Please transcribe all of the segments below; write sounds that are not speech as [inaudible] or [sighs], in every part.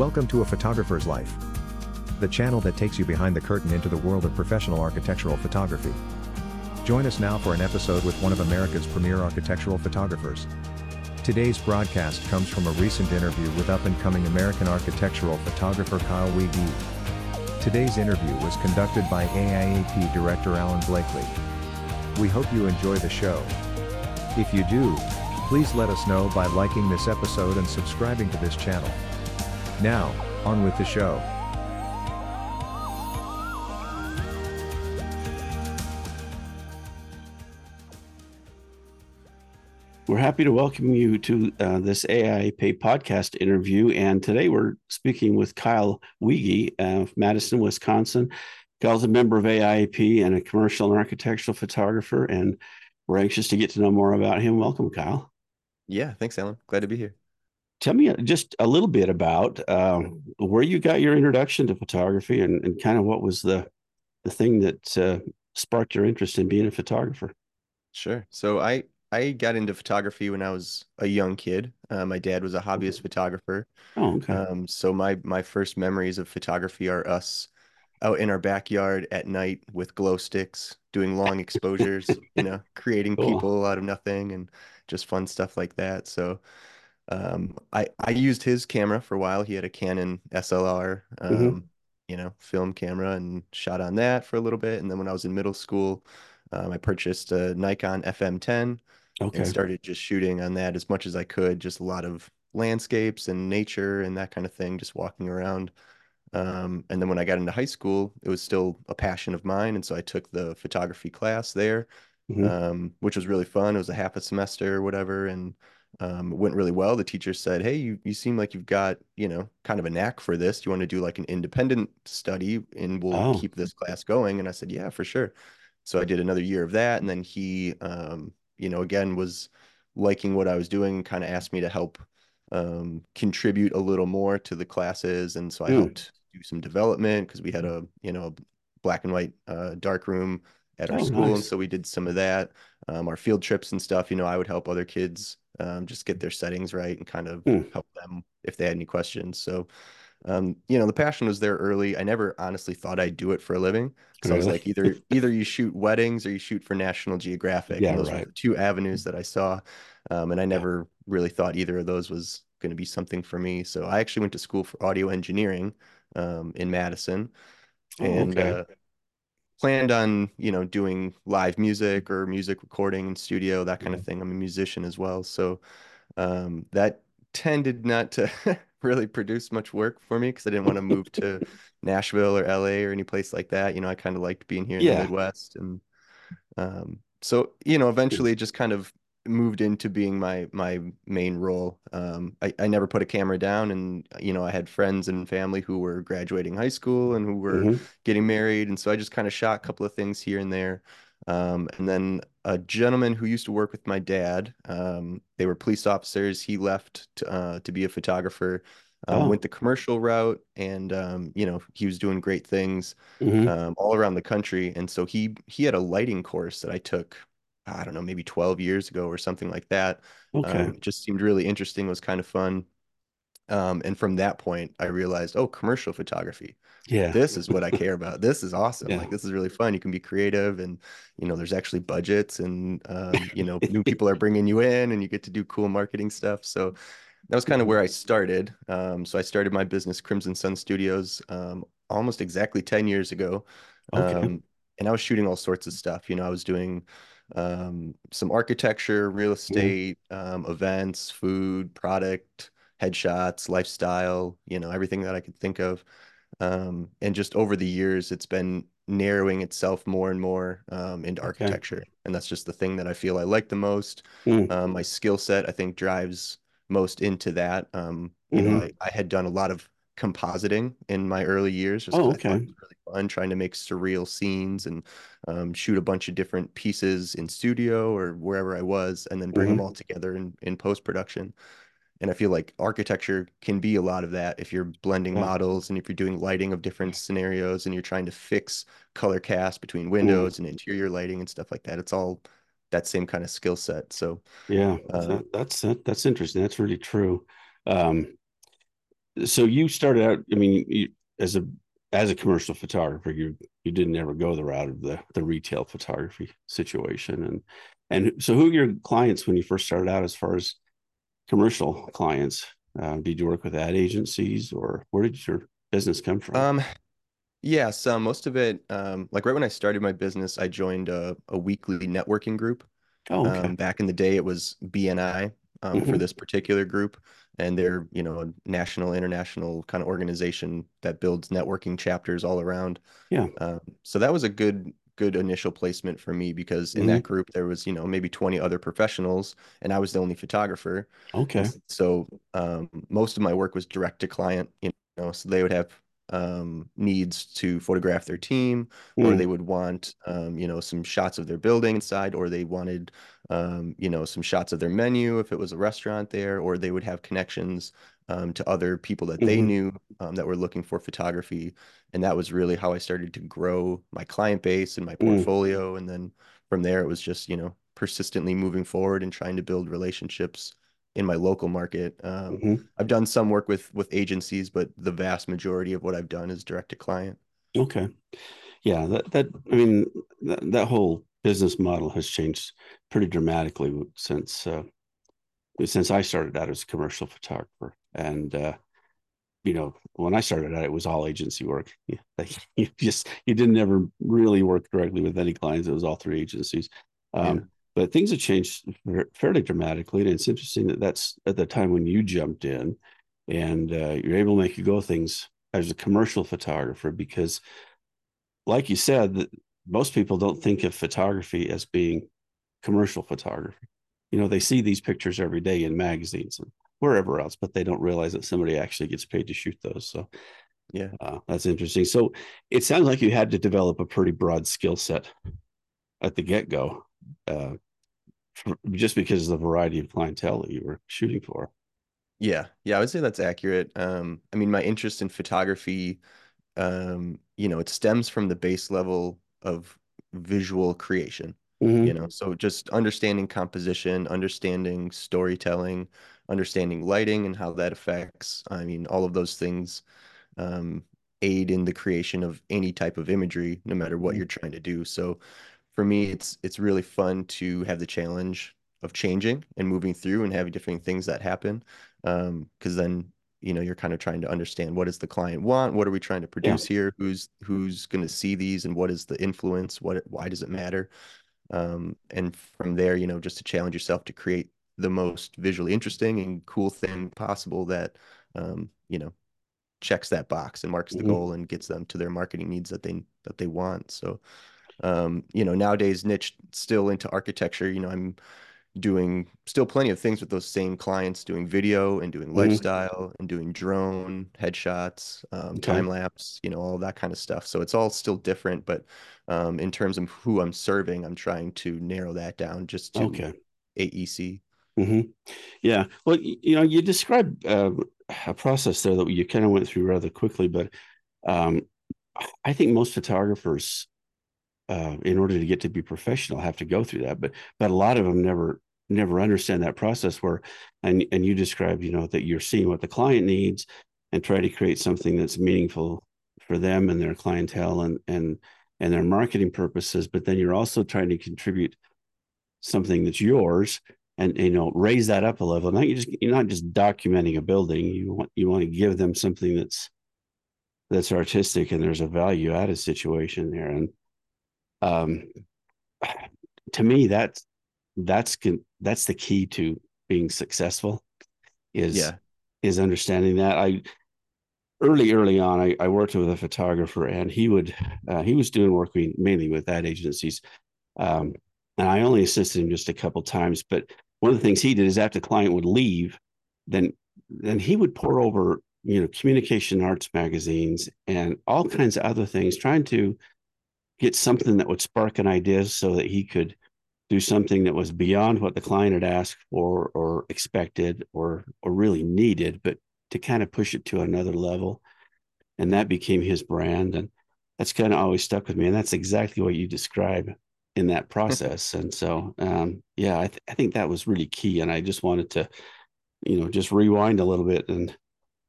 Welcome to A Photographer's Life, the channel that takes you behind the curtain into the world of professional architectural photography. Join us now for an episode with one of America's premier architectural photographers. Today's broadcast comes from a recent interview with up and coming American architectural photographer Kyle Wege. Today's interview was conducted by AIAP Director Alan Blakely. We hope you enjoy the show. If you do, please let us know by liking this episode and subscribing to this channel. Now, on with the show. We're happy to welcome you to uh, this AIAP podcast interview. And today we're speaking with Kyle Wege of Madison, Wisconsin. Kyle's a member of AIAP and a commercial and architectural photographer. And we're anxious to get to know more about him. Welcome, Kyle. Yeah, thanks, Alan. Glad to be here. Tell me just a little bit about uh, where you got your introduction to photography and, and kind of what was the, the thing that uh, sparked your interest in being a photographer. Sure. So I I got into photography when I was a young kid. Uh, my dad was a hobbyist photographer. Oh, okay. Um, so my my first memories of photography are us out in our backyard at night with glow sticks, doing long exposures, you know, creating [laughs] Cool. people out of nothing and just fun stuff like that. So um, I I used his camera for a while. He had a Canon SLR, um, Mhm. you know, film camera and shot on that for a little bit. And then when I was in middle school, um, I purchased a Nikon FM10 Okay. and started just shooting on that as much as I could, just a lot of landscapes and nature and that kind of thing, just walking around. Um, and then when I got into high school, it was still a passion of mine. And so I took the photography class there, Mhm. um, which was really fun. It was a half a semester or whatever. And um, it went really well. The teacher said, Hey, you, you seem like you've got, you know, kind of a knack for this. Do you want to do like an independent study and we'll Oh. keep this class going? And I said, Yeah, for sure. So I did another year of that. And then he, um, you know, again, was liking what I was doing kind of asked me to help um, contribute a little more to the classes. And so I Mm. helped do some development because we had a, you know, a black and white uh, dark room at our Oh, school. And so we did some of that. Um, our field trips and stuff, you know, I would help other kids um, just get their settings right and kind of Mm. help them if they had any questions. So, um, you know, the passion was there early. I never honestly thought I'd do it for a living. So I was like, either [laughs] either you shoot weddings or you shoot for National Geographic. Yeah, and those right. were the two avenues that I saw. Um, and I never really thought either of those was going to be something for me. So I actually went to school for audio engineering um, in Madison Oh, and okay. uh, planned on, you know, doing live music or music recording in studio, that kind of thing. I'm a musician as well. So um, that tended not to [laughs] really produce much work for me because I didn't want to move to [laughs] Nashville or LA or any place like that. You know, I kind of liked being here in Yeah. the Midwest. And um, so, you know, eventually just kind of moved into being my my main role. Um, I, I never put a camera down and, you know, I had friends and family who were graduating high school and who were Mhm. getting married. And so I just kind of shot a couple of things here and there. Um, and then a gentleman who used to work with my dad, um, they were police officers. He left to, uh, to be a photographer, um, Oh. went the commercial route, and um, you know he was doing great things Mhm. um, all around the country. And so he he had a lighting course that I took, I don't know, maybe 12 years ago or something like that. Okay. Um, it just seemed really interesting, was kind of fun. Um, and from that point, I realized, oh, commercial photography Yeah. this is what I care about. This is [laughs] awesome. Yeah. Like this is really fun. You can be creative and you know there's actually budgets and um, you know new [laughs] people are bringing you in and you get to do cool marketing stuff. So that was kind of where I started. Um, so I started my business Crimson Sun Studios um, almost exactly 10 years ago. Okay. Um, and I was shooting all sorts of stuff. You know, I was doing um, some architecture, real estate, um, events, food, product, headshots, lifestyle, you know, everything that I could think of. Um, and just over the years, it's been narrowing itself more and more um, into Okay. architecture. And that's just the thing that I feel I like the most. Mm. Um, my skill set, I think, drives most into that. Um, you know, Mhm. I, I had done a lot of compositing in my early years just Oh, okay. it was really fun trying to make surreal scenes and um, shoot a bunch of different pieces in studio or wherever I was and then bring them Mhm. all together in, in post-production. And I feel like architecture can be a lot of that if you're blending Yeah. models and if you're doing lighting of different scenarios and you're trying to fix color cast between Mm. windows and interior lighting and stuff like that. It's all that same kind of skill set. So Yeah. uh, That, that's that's interesting. That's really true. Um, so you started out. I mean, you, as a as a commercial photographer, you you didn't ever go the route of the the retail photography situation, and and so who are your clients when you first started out, as far as commercial clients? Uh, did you work with ad agencies, or where did your business come from? Um, yeah, so most of it, um, like right when I started my business, I joined a, a weekly networking group. Oh, okay. Um, back in the day, it was BNI um, for Mhm. this particular group, and they're, you know, a national, international kind of organization that builds networking chapters all around. Yeah. Um, so that was a good, good initial placement for me because in that group there was, you know, maybe 20 other professionals, and I was the only photographer. Okay. So um, most of my work was direct to client, you know, so they would have um, needs to photograph their team, or Mm, they would want, um, you know, some shots of their building inside, or they wanted, um, you know, some shots of their menu if it was a restaurant there, or they would have connections um, to other people that they mhm. knew um, that were looking for photography. And that was really how I started to grow my client base and my Mm. portfolio. And then from there, it was just, you know, persistently moving forward and trying to build relationships in my local market. Um, Mhm. I've done some work with with agencies, but the vast majority of what I've done is direct to client. Okay. Yeah, that that I mean that, that whole business model has changed pretty dramatically since uh, since I started out as a commercial photographer. And uh, you know, when I started out, it was all agency work. Yeah, [laughs] like, you just you didn't ever really work directly with any clients. It was all through agencies. Um, Yeah. But things have changed fairly dramatically, and it's interesting that that's at the time when you jumped in, and uh, you're able to make you go things as a commercial photographer because like you said, most people don't think of photography as being commercial photography. You know, they see these pictures every day in magazines and wherever else, but they don't realize that somebody actually gets paid to shoot those. So Yeah. uh, that's interesting. So it sounds like you had to develop a pretty broad skill set at the get go, uh, just because of the variety of clientele that you were shooting for. Yeah. Yeah, I would say that's accurate. Um, I mean, my interest in photography, um, you know, it stems from the base level of visual creation. Mhm. you know so just understanding composition understanding storytelling understanding lighting and how that affects i mean all of those things um, aid in the creation of any type of imagery no matter what you're trying to do so for me it's it's really fun to have the challenge of changing and moving through and having different things that happen um because then you know you're kind of trying to understand what does the client want what are we trying to Yeah. produce here who's who's going to see these and what is the influence what why does it matter um, and from there, you know, just to challenge yourself to create the most visually interesting and cool thing possible that, um, you know, checks that box and marks the Mhm. goal and gets them to their marketing needs that they that they want. So, um, you know, nowadays niche still into architecture. You know, I'm doing still plenty of things with those same clients, doing video and doing Mhm. lifestyle and doing drone headshots, um, Okay. time lapse, you know, all that kind of stuff. So it's all still different, but um, in terms of who I'm serving, I'm trying to narrow that down just to Okay. AEC. hmm Yeah. Well, you know, you described uh, a process there that you kind of went through rather quickly, but um, I think most photographers, uh, in order to get to be professional, have to go through that. But but a lot of them never never understand that process. Where and and you described, you know, that you're seeing what the client needs and try to create something that's meaningful for them and their clientele and and and their marketing purposes. But then you're also trying to contribute something that's yours and you know raise that up a level. Not you just you're not just documenting a building. You want you want to give them something that's that's artistic and there's a value added situation there. And um, to me, that's that's that's the key to being successful. Is Yeah. is understanding that I early early on I, I worked with a photographer and he would uh, he was doing work mainly with ad agencies um, and I only assisted him just a couple times but one of the things he did is after the client would leave then then he would pour over you know communication arts magazines and all kinds of other things trying to get something that would spark an idea so that he could do something that was beyond what the client had asked for or expected or or really needed but to kind of push it to another level and that became his brand and that's kind of always stuck with me and that's exactly what you describe in that [laughs] process and so um, yeah I, th- I think that was really key and i just wanted to you know just rewind a little bit and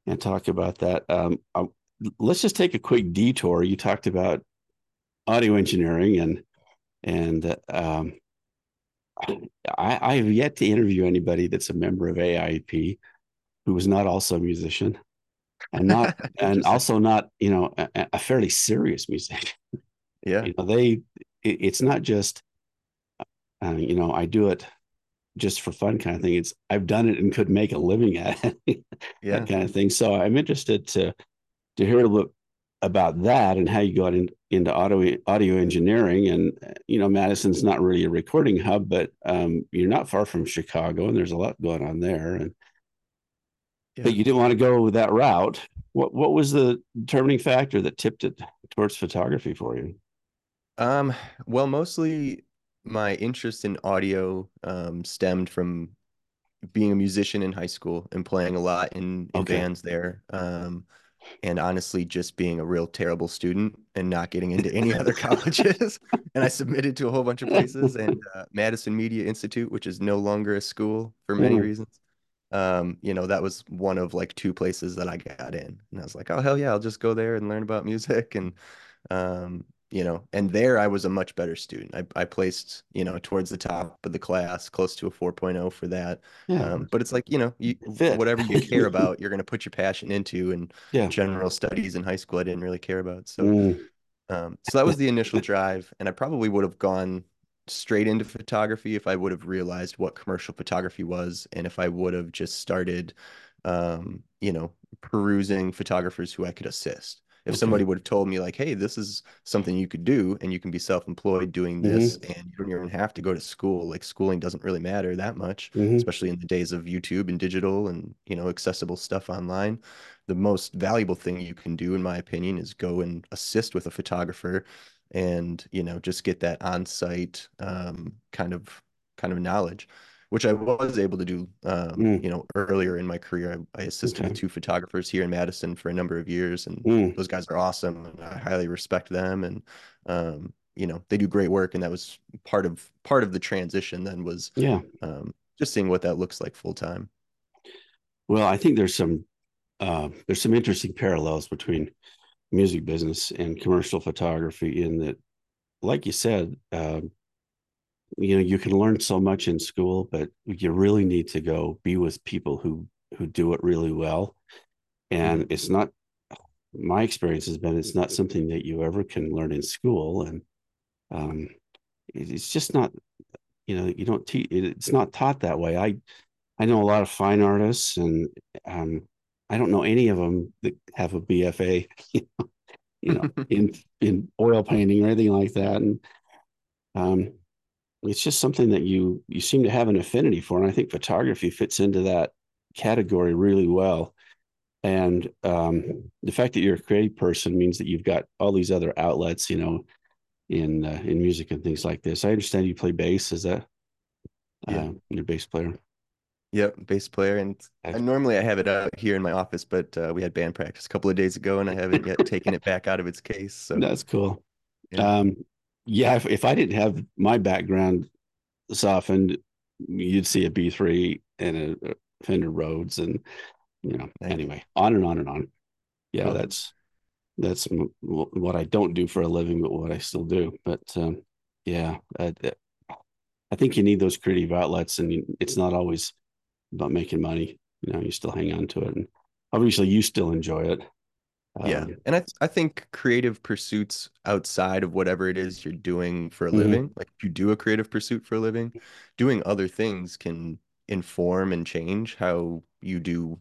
and talk about that. Um, uh, let's just take a quick detour. You talked about audio engineering and and um, I, I have yet to interview anybody that's a member of AIP who was not also a musician and not [laughs] and also not you know a, a fairly serious musician. [laughs] Yeah, you know they it, it's not just uh, you know I do it just for fun kind of thing. It's I've done it and could make a living at it, [laughs] yeah, that kind of thing. So I'm interested to to hear a little about that and how you got in, into audio audio engineering. And you know, Madison's not really a recording hub, but um, you're not far from Chicago, and there's a lot going on there. And yeah. but you didn't want to go that route. What what was the determining factor that tipped it towards photography for you? Um, well, mostly my interest in audio um, stemmed from being a musician in high school and playing a lot in, in okay. bands there. Um, and honestly, just being a real terrible student and not getting into any other [laughs] colleges. [laughs] and I submitted to a whole bunch of [laughs] places and uh, Madison Media Institute, which is no longer a school for many mm. reasons. Um, you know, that was one of like two places that I got in. And I was like, oh, hell yeah, I'll just go there and learn about music. And, um, you know, and there I was a much better student. I, I placed, you know, towards the top of the class, close to a 4.0 for that. Yeah. Um, but it's like, you know, you, whatever you [laughs] care about, you're going to put your passion into and yeah. general studies in high school, I didn't really care about. So, mm. um, so that was the initial drive. And I probably would have gone straight into photography if I would have realized what commercial photography was. And if I would have just started, um, you know, perusing photographers who I could assist if okay. somebody would have told me like hey this is something you could do and you can be self-employed doing this mm-hmm. and you don't even have to go to school like schooling doesn't really matter that much mm-hmm. especially in the days of youtube and digital and you know accessible stuff online the most valuable thing you can do in my opinion is go and assist with a photographer and you know just get that on-site um, kind of kind of knowledge which I was able to do, um, mm. you know, earlier in my career. I, I assisted okay. two photographers here in Madison for a number of years, and mm. those guys are awesome, and I highly respect them. And um, you know, they do great work, and that was part of part of the transition. Then was yeah, um, just seeing what that looks like full time. Well, I think there's some uh, there's some interesting parallels between music business and commercial photography in that, like you said. Uh, you know you can learn so much in school but you really need to go be with people who who do it really well. And mm-hmm. it's not my experience has been it's not something that you ever can learn in school. And um it's just not you know you don't teach it's not taught that way. I i know a lot of fine artists and um i don't know any of them that have a bfa [laughs] you know, you know [laughs] in in oil painting or anything like that. And um it's just something that you you seem to have an affinity for and i think photography fits into that category really well and um, the fact that you're a creative person means that you've got all these other outlets you know in uh, in music and things like this i understand you play bass is that yeah. uh, your bass player Yep, bass player, and, and normally I have it out here in my office, but uh, we had band practice a couple of days ago, and I haven't yet taken it back out of its case. So that's cool. Yeah. Um, yeah, if, if I didn't have my background softened, you'd see a B3 and a, Fender Rhodes, and you know, anyway, on and on and on. Yeah, oh. that's that's what I don't do for a living, but what I still do. But um, yeah, I, I think you need those creative outlets, and it's not always about making money. You know, you still hang on to it, and obviously, you still enjoy it yeah. Um, and I, I think creative pursuits outside of whatever it is you're doing for a mm-hmm. living, like if you do a creative pursuit for a living, doing other things can inform and change how you do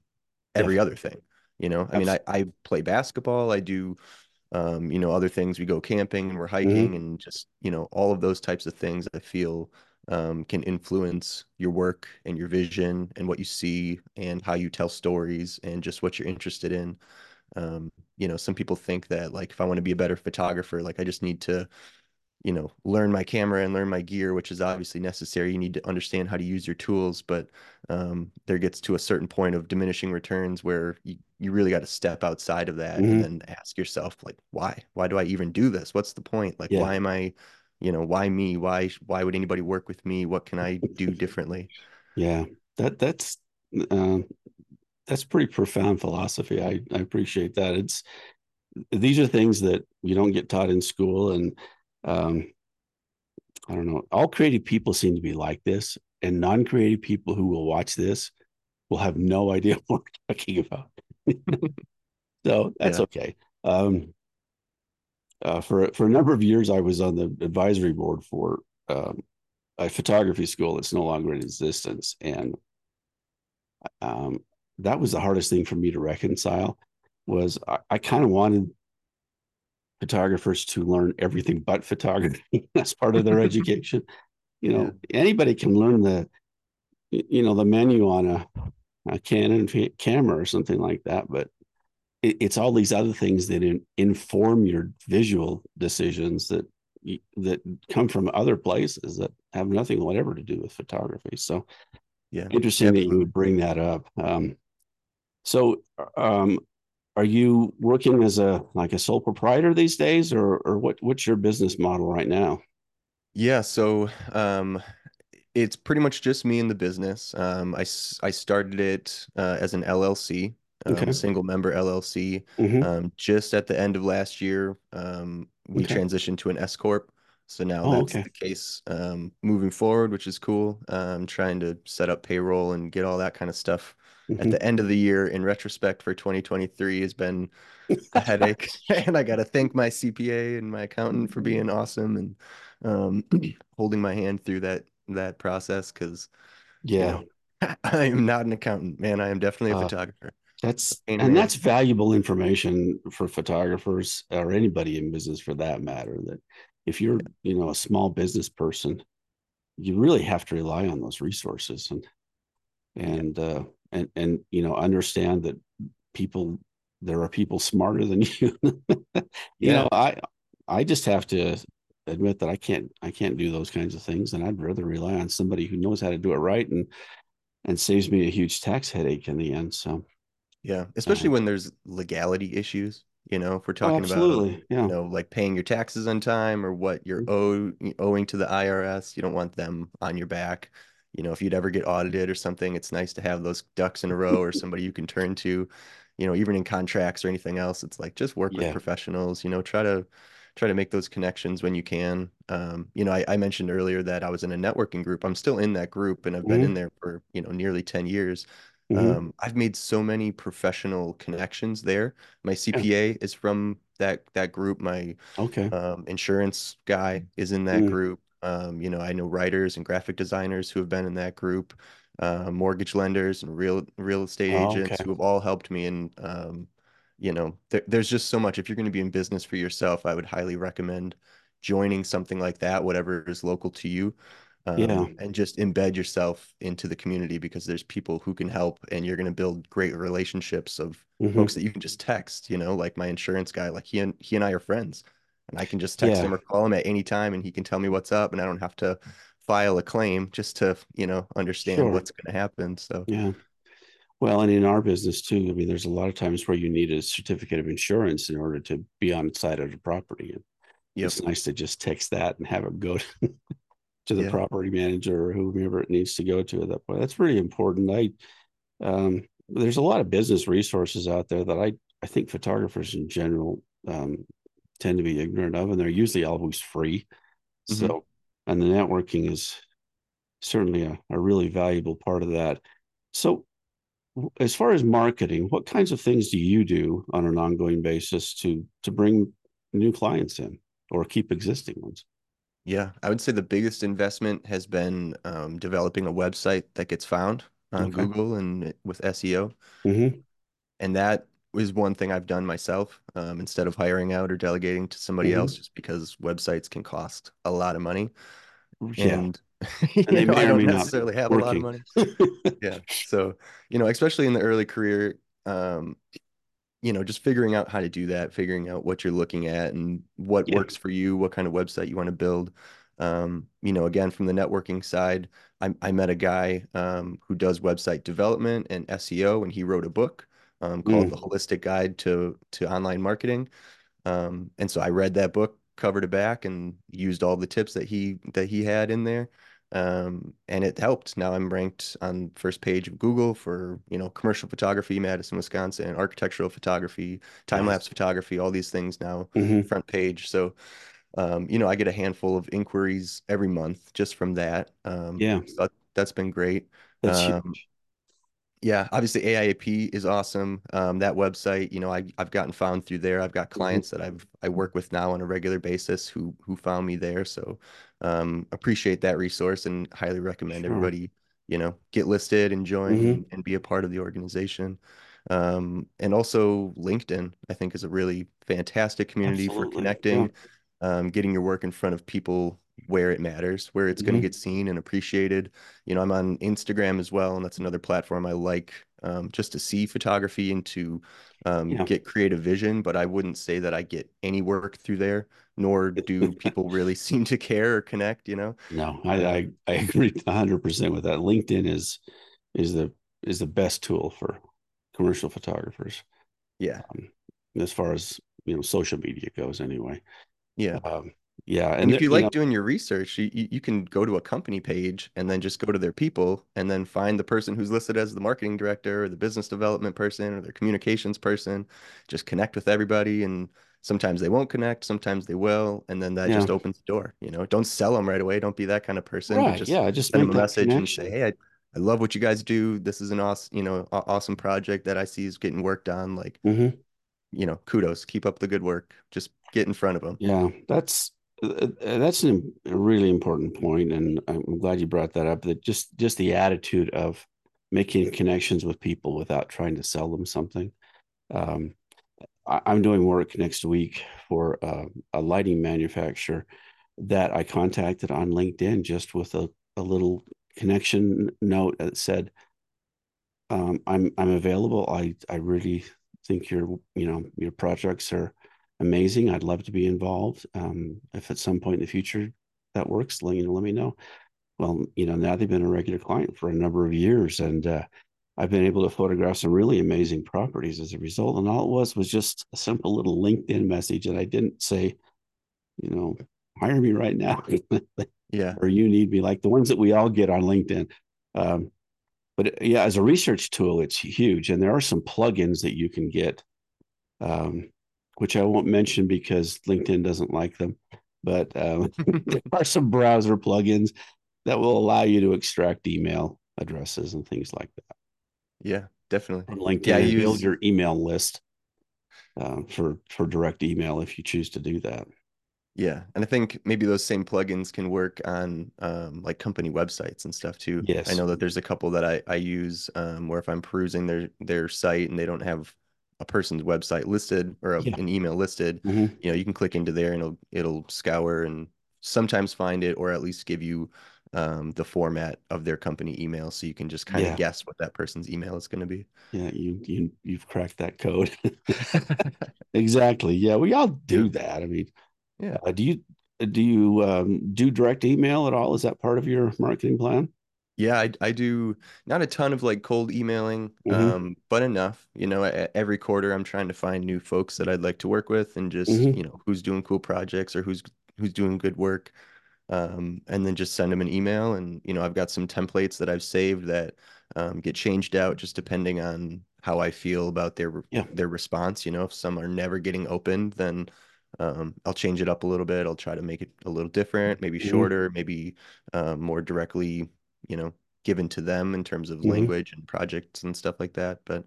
every yeah. other thing. You know, I mean, I, I play basketball, I do, um, you know, other things. We go camping and we're mm-hmm. hiking mm-hmm. and just, you know, all of those types of things I feel um, can influence your work and your vision and what you see and how you tell stories and just what you're interested in um, you know some people think that like if i want to be a better photographer like i just need to you know learn my camera and learn my gear which is obviously necessary. You need to understand how to use your tools but um, there gets to a certain point of diminishing returns where you, you really got to step outside of that mm-hmm. and then ask yourself like why? Why do i even do this? What's the point? Like yeah. why am i you know why me? Why why would anybody work with me? What can i do differently? Yeah. That that's uh, that's pretty profound philosophy. I, I appreciate that. It's these are things that you don't get taught in school, and um, I don't know. All creative people seem to be like this, and non-creative people who will watch this will have no idea [laughs] what we're talking about. [laughs] so that's yeah. okay. Um, uh, for for a number of years, I was on the advisory board for um, a photography school that's no longer in existence, and um, that was the hardest thing for me to reconcile. Was I, I kind of wanted photographers to learn everything but photography [laughs] as part of their [laughs] education. You know, yeah. anybody can learn the, you know, the menu on a, a Canon camera or something like that, but it, it's all these other things that in, inform your visual decisions that that come from other places that have nothing whatever to do with photography. So, yeah, interesting that you would bring that up. Um, so, um, are you working as a like a sole proprietor these days, or or what? What's your business model right now? Yeah, so um, it's pretty much just me in the business. Um, I I started it uh, as an LLC, um, okay. single member LLC. Mm-hmm. Um, just at the end of last year, um, we okay. transitioned to an S corp. So now oh, that's okay. the case um, moving forward, which is cool. Um, trying to set up payroll and get all that kind of stuff mm-hmm. at the end of the year. In retrospect, for 2023 has been a headache, [laughs] and I got to thank my CPA and my accountant for being awesome and um, [clears throat] holding my hand through that that process. Because yeah, you know, [laughs] I am not an accountant, man. I am definitely a uh, photographer. That's and that's valuable information for photographers or anybody in business for that matter. That if you're you know a small business person, you really have to rely on those resources and and uh, and and you know understand that people there are people smarter than [laughs] you. you yeah. know, I I just have to admit that I can't I can't do those kinds of things, and I'd rather rely on somebody who knows how to do it right and and saves me a huge tax headache in the end. So yeah, especially uh, when there's legality issues. You know, if we're talking oh, about yeah. you know like paying your taxes on time or what you're mm-hmm. owe, owing to the IRS, you don't want them on your back. You know, if you'd ever get audited or something, it's nice to have those ducks in a row or [laughs] somebody you can turn to. You know, even in contracts or anything else, it's like just work yeah. with professionals. You know, try to try to make those connections when you can. Um, you know, I, I, mentioned earlier that I was in a networking group. I'm still in that group and I've been mm-hmm. in there for, you know, nearly 10 years. Mm-hmm. Um, I've made so many professional connections there. My CPA yeah. is from that that group. My okay um, insurance guy is in that mm. group. Um, you know, I know writers and graphic designers who have been in that group, uh, mortgage lenders and real real estate oh, agents okay. who have all helped me. And um, you know, there, there's just so much. If you're going to be in business for yourself, I would highly recommend joining something like that, whatever is local to you um, yeah. and just embed yourself into the community because there's people who can help and you're going to build great relationships of mm-hmm. folks that you can just text you know like my insurance guy like he and he and i are friends and i can just text yeah. him or call him at any time and he can tell me what's up and i don't have to file a claim just to you know understand sure. what's going to happen so yeah well and in our business too i mean there's a lot of times where you need a certificate of insurance in order to be on side of the property and yep. it's nice to just text that and have it go [laughs] to to the yeah. property manager or whomever it needs to go to at that point. That's really important. I um, there's a lot of business resources out there that I I think photographers in general um, tend to be ignorant of, and they're usually always free. Mm-hmm. So, and the networking is certainly a, a really valuable part of that. So, as far as marketing, what kinds of things do you do on an ongoing basis to to bring new clients in or keep existing ones? Yeah, I would say the biggest investment has been um, developing a website that gets found on okay. Google and with SEO. Mm-hmm. And that is one thing I've done myself um, instead of hiring out or delegating to somebody mm-hmm. else, just because websites can cost a lot of money. Yeah. And, [laughs] and know, I don't necessarily have working. a lot of money. [laughs] yeah. So, you know, especially in the early career, um, you know, just figuring out how to do that, figuring out what you're looking at and what yeah. works for you, what kind of website you want to build. Um, you know, again, from the networking side, I, I met a guy um, who does website development and SEO, and he wrote a book um, called mm. The Holistic Guide to to Online Marketing. Um, and so I read that book cover to back and used all the tips that he that he had in there. Um, and it helped. Now I'm ranked on first page of Google for you know commercial photography, Madison, Wisconsin, architectural photography, time lapse nice. photography, all these things now mm-hmm. front page. So um, you know, I get a handful of inquiries every month just from that. Um, yeah, so that, has been great. That's um, huge yeah, obviously AIAP is awesome. Um, that website, you know, I, I've gotten found through there. I've got mm-hmm. clients that I've I work with now on a regular basis who who found me there. So um, appreciate that resource and highly recommend sure. everybody, you know, get listed and join mm-hmm. and, and, be a part of the organization. Um, and also LinkedIn, I think, is a really fantastic community Absolutely. for connecting, yeah. um, getting your work in front of people where it matters, where it's mm-hmm. going to get seen and appreciated. You know, I'm on Instagram as well, and that's another platform I like um, just to see photography and to um, yeah. get creative vision. But I wouldn't say that I get any work through there, nor [laughs] do people really seem to care or connect. You know? No, I I, I agree [laughs] 100 percent with that. LinkedIn is is the is the best tool for commercial photographers. Yeah, um, as far as you know, social media goes, anyway. Yeah. Um, yeah. And, and if you, you like know, doing your research, you, you can go to a company page and then just go to their people and then find the person who's listed as the marketing director or the business development person or their communications person. Just connect with everybody. And sometimes they won't connect, sometimes they will. And then that yeah. just opens the door. You know, don't sell them right away. Don't be that kind of person. Right. Just yeah. Just send them a message connection. and say, hey, I, I love what you guys do. This is an awesome, you know, awesome project that I see is getting worked on. Like, mm-hmm. you know, kudos. Keep up the good work. Just get in front of them. Yeah, that's that's a really important point, and I'm glad you brought that up. That just just the attitude of making connections with people without trying to sell them something. Um, I, am doing work next week for uh, a lighting manufacturer that I contacted on LinkedIn just with a, a little connection note that said, um, "I'm I'm available. I I really think your you know your projects are." Amazing. I'd love to be involved. Um, if at some point in the future that works, let, you know, let me know. Well, you know, now they've been a regular client for a number of years, and uh, I've been able to photograph some really amazing properties as a result. And all it was was just a simple little LinkedIn message, and I didn't say, you know, hire me right now. [laughs] yeah. Or you need me, like the ones that we all get on LinkedIn. Um, but yeah, as a research tool, it's huge, and there are some plugins that you can get. Um, which I won't mention because LinkedIn doesn't like them. But um, [laughs] there are some browser plugins that will allow you to extract email addresses and things like that. Yeah, definitely. From LinkedIn, yeah, you build your email list uh, for for direct email if you choose to do that. Yeah, and I think maybe those same plugins can work on um, like company websites and stuff too. Yes, I know that there's a couple that I I use um, where if I'm perusing their their site and they don't have a person's website listed or a, yeah. an email listed, mm-hmm. you know, you can click into there and it'll it'll scour and sometimes find it or at least give you um, the format of their company email so you can just kind of yeah. guess what that person's email is going to be. Yeah, you you you've cracked that code. [laughs] exactly. Yeah, we all do that. I mean, yeah. Uh, do you do you um, do direct email at all? Is that part of your marketing plan? Yeah, I, I do not a ton of like cold emailing, mm-hmm. um, but enough. You know, every quarter I'm trying to find new folks that I'd like to work with and just, mm-hmm. you know, who's doing cool projects or who's who's doing good work. Um, and then just send them an email. And, you know, I've got some templates that I've saved that um, get changed out just depending on how I feel about their yeah. their response. You know, if some are never getting opened, then um, I'll change it up a little bit. I'll try to make it a little different, maybe mm-hmm. shorter, maybe um, more directly you know given to them in terms of mm-hmm. language and projects and stuff like that but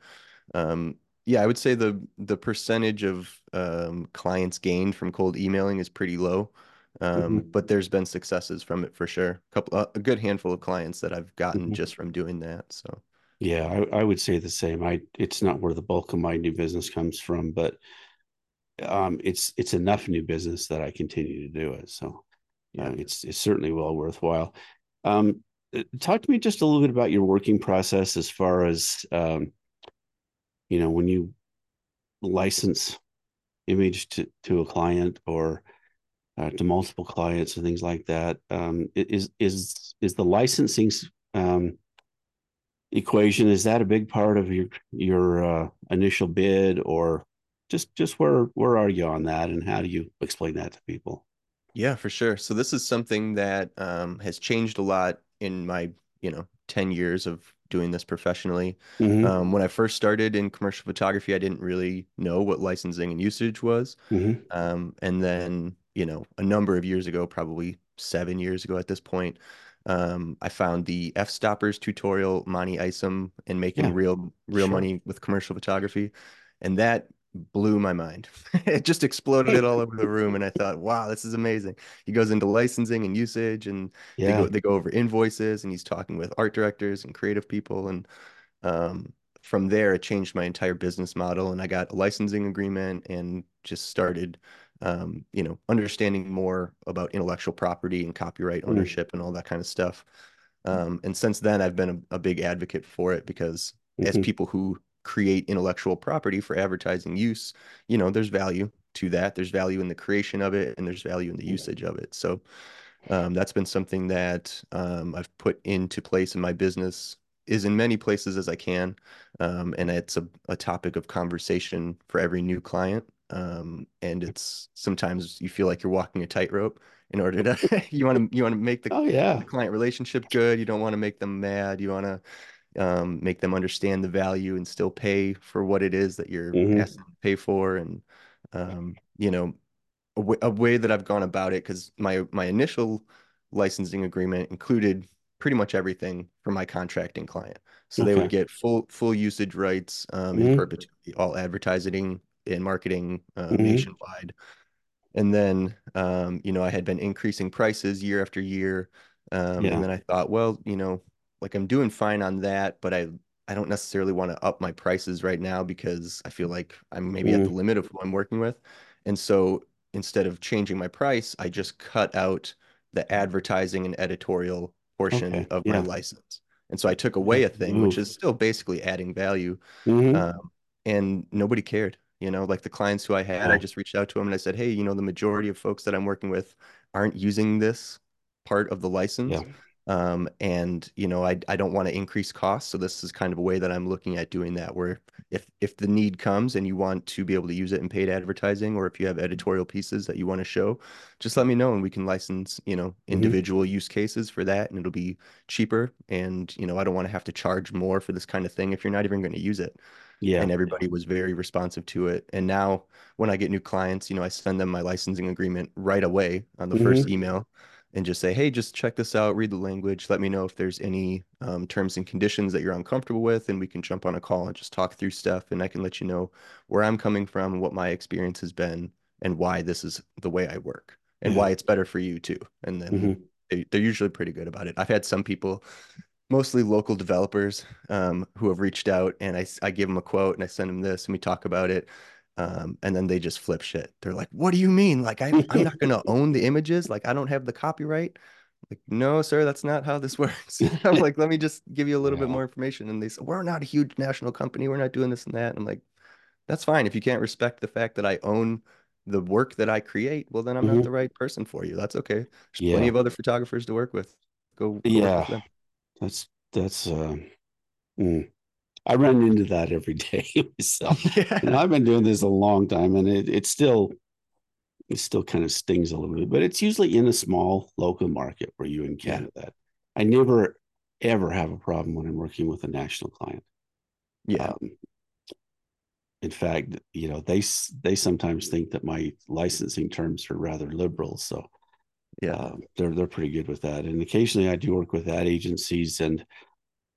um, yeah i would say the the percentage of um, clients gained from cold emailing is pretty low um, mm-hmm. but there's been successes from it for sure a couple uh, a good handful of clients that i've gotten mm-hmm. just from doing that so yeah I, I would say the same i it's not where the bulk of my new business comes from but um, it's it's enough new business that i continue to do it so yeah, uh, it's it's certainly well worthwhile. Um, talk to me just a little bit about your working process as far as um, you know when you license image to, to a client or uh, to multiple clients and things like that. Um, is is is the licensing um, equation is that a big part of your your uh, initial bid or just just where where are you on that and how do you explain that to people Yeah, for sure. So this is something that um, has changed a lot in my, you know, 10 years of doing this professionally. hmm Um, when I first started in commercial photography, I didn't really know what licensing and usage was. hmm Um, and then, you know, a number of years ago, probably seven years ago at this point, um, I found the F-Stoppers tutorial, Monte Isom, and making Yeah, real real sure. money with commercial photography. And that blew my mind. [laughs] It just exploded it all over the room. And I thought, wow, this is amazing. He goes into licensing and usage and they go they go over invoices and he's talking with art directors and creative people. And um, from there, it changed my entire business model, and I got a licensing agreement and just started, um, you know, understanding more about intellectual property and copyright Mm-hmm. ownership and all that kind of stuff. Um, and since then, I've been a, a big advocate for it because as hmm people who create intellectual property for advertising use, you know, there's value to that. There's value in the creation of it, and there's value in the usage of it. So um, that's been something that um, I've put into place in my business, is in many places as I can. Um, and it's a, a topic of conversation for every new client. Um, and it's sometimes you feel like you're walking a tightrope in order to [laughs] you want to you want to make the, Oh the yeah. client relationship good. You don't want to make them mad. You want to um, make them understand the value and still pay for what it is that you're hmm asking to pay for. And um, you know, a way, that I've gone about it because my my initial licensing agreement included pretty much everything for my contracting client. So they would get full full usage rights um, in hmm perpetuity, all advertising and marketing um, hmm nationwide. And then, um, you know, I had been increasing prices year after year. Um, and then I thought, well, you know, like I'm doing fine on that, but I I don't necessarily want to up my prices right now because I feel like I'm maybe at the mm limit of who I'm working with. And so instead of changing my price, I just cut out the advertising and editorial portion Okay. of my license. And so I took away a thing, which is still basically adding value. hmm Um, and nobody cared. You know, like the clients who I had, I just reached out to them and I said, hey, you know, the majority of folks that I'm working with aren't using this part of the license. Yeah. Um, and you know, I I don't want to increase costs. So this is kind of a way that I'm looking at doing that, where if if the need comes and you want to be able to use it in paid advertising, or if you have editorial pieces that you want to show, just let me know and we can license, you know, hmm individual use cases for that, and it'll be cheaper. And you know, I don't want to have to charge more for this kind of thing if you're not even going to use it Yeah. and everybody was very responsive to it. And now when I get new clients, you know, I send them my licensing agreement right away on the first hmm email and just say, hey, just check this out, read the language, let me know if there's any um, terms and conditions that you're uncomfortable with, and we can jump on a call and just talk through stuff. And I can let you know where I'm coming from, what my experience has been, and why this is the way I work, and Yeah. why it's better for you too. And then hmm they, they're usually pretty good about it. I've had some people mostly local developers um, who have reached out and I, I give them a quote and I send them this and we talk about it. Um, and then they just flip shit. They're like, what do you mean? Like, I, I'm not going [laughs] to own the images. Like, I don't have the copyright. Like, no, sir, that's not how this [laughs] works. [laughs] I'm like, let me just give you a little bit more information. And they said, we're not a huge national company. We're not doing this and that. And I'm like, that's fine. If you can't respect the fact that I own the work that I create, well, then I'm not the right person for you. That's okay. There's plenty of other photographers to work with. Go, Yeah. them. That's that's uh mm. I run into that every [laughs] day myself. [laughs] Yeah. I've been doing this a long time and it it still it still kind of stings a little bit, but it's usually in a small local market where you Yeah. encounter that. I never ever have a problem when I'm working with a national client. Yeah. Um, in fact, you know, they they sometimes think that my licensing terms are rather liberal, so Yeah. uh, they're they're pretty good with that. And occasionally, I do work with ad agencies, and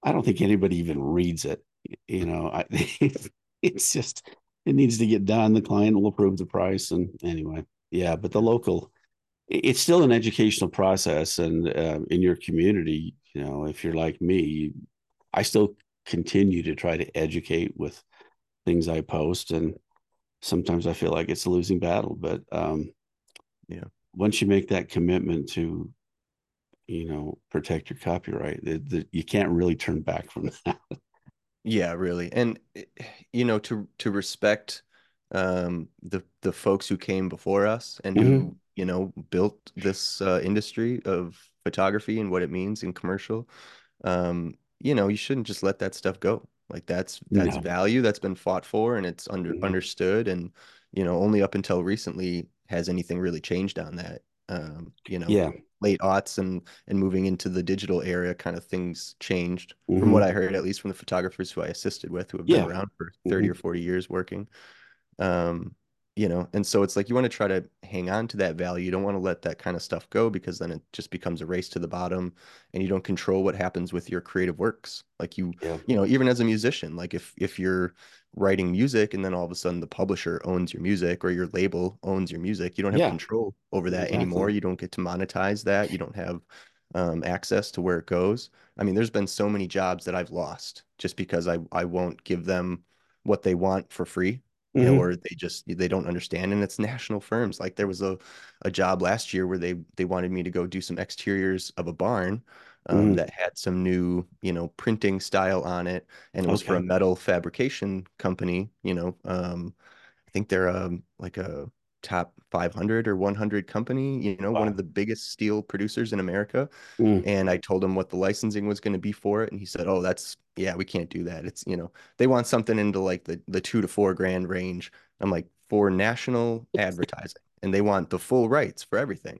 I don't think anybody even reads it. You know, I, [laughs] it's just it needs to get done. The client will approve the price, and anyway, yeah. But the local, it's still an educational process, and uh, in your community, you know, if you're like me, I still continue to try to educate with things I post, and sometimes I feel like it's a losing battle. But um, Yeah. once you make that commitment to, you know, protect your copyright, the, you can't really turn back from [laughs] that. Yeah, really. And eh, you know, to to respect um the the folks who came before us and Mhm. who, you know, built this uh, industry of photography and what it means in commercial. Um, you know, you shouldn't just let that stuff go. Like that's that's No. value that's been fought for and it's under Mhm. understood and you know, only up until recently has anything really changed on that. Um, you know, yeah, late aughts and and moving into the digital area, kind of things changed Mhm. from what I heard, at least from the photographers who I assisted with, who have been Yeah. around for 30 Mhm. or 40 years working. Um, you know, and so it's like you want to try to hang on to that value. You don't want to let that kind of stuff go because then it just becomes a race to the bottom and you don't control what happens with your creative works. Like you, Yeah. you know, even as a musician, like if if you're writing music and then all of a sudden the publisher owns your music or your label owns your music, you don't have Yeah. control over that Exactly. anymore. You don't get to monetize that. You don't have um, access to where it goes. I mean, there's been so many jobs that I've lost just because I I won't give them what they want for free you know, Mhm. or they just they don't understand and it's national firms like there was a, a job last year where they they wanted me to go do some exteriors of a barn um, Mhm. that had some new you know printing style on it and it was for a metal fabrication company you know um, I think they're um like a top 500 or 100 company you know one of the biggest steel producers in America Mm. and I told him what the licensing was going to be for it, and he said, "Oh, that's yeah, we can't do that. It's you know they want something into like the the two to four grand range." I'm like for national [laughs] advertising, and they want the full rights for everything.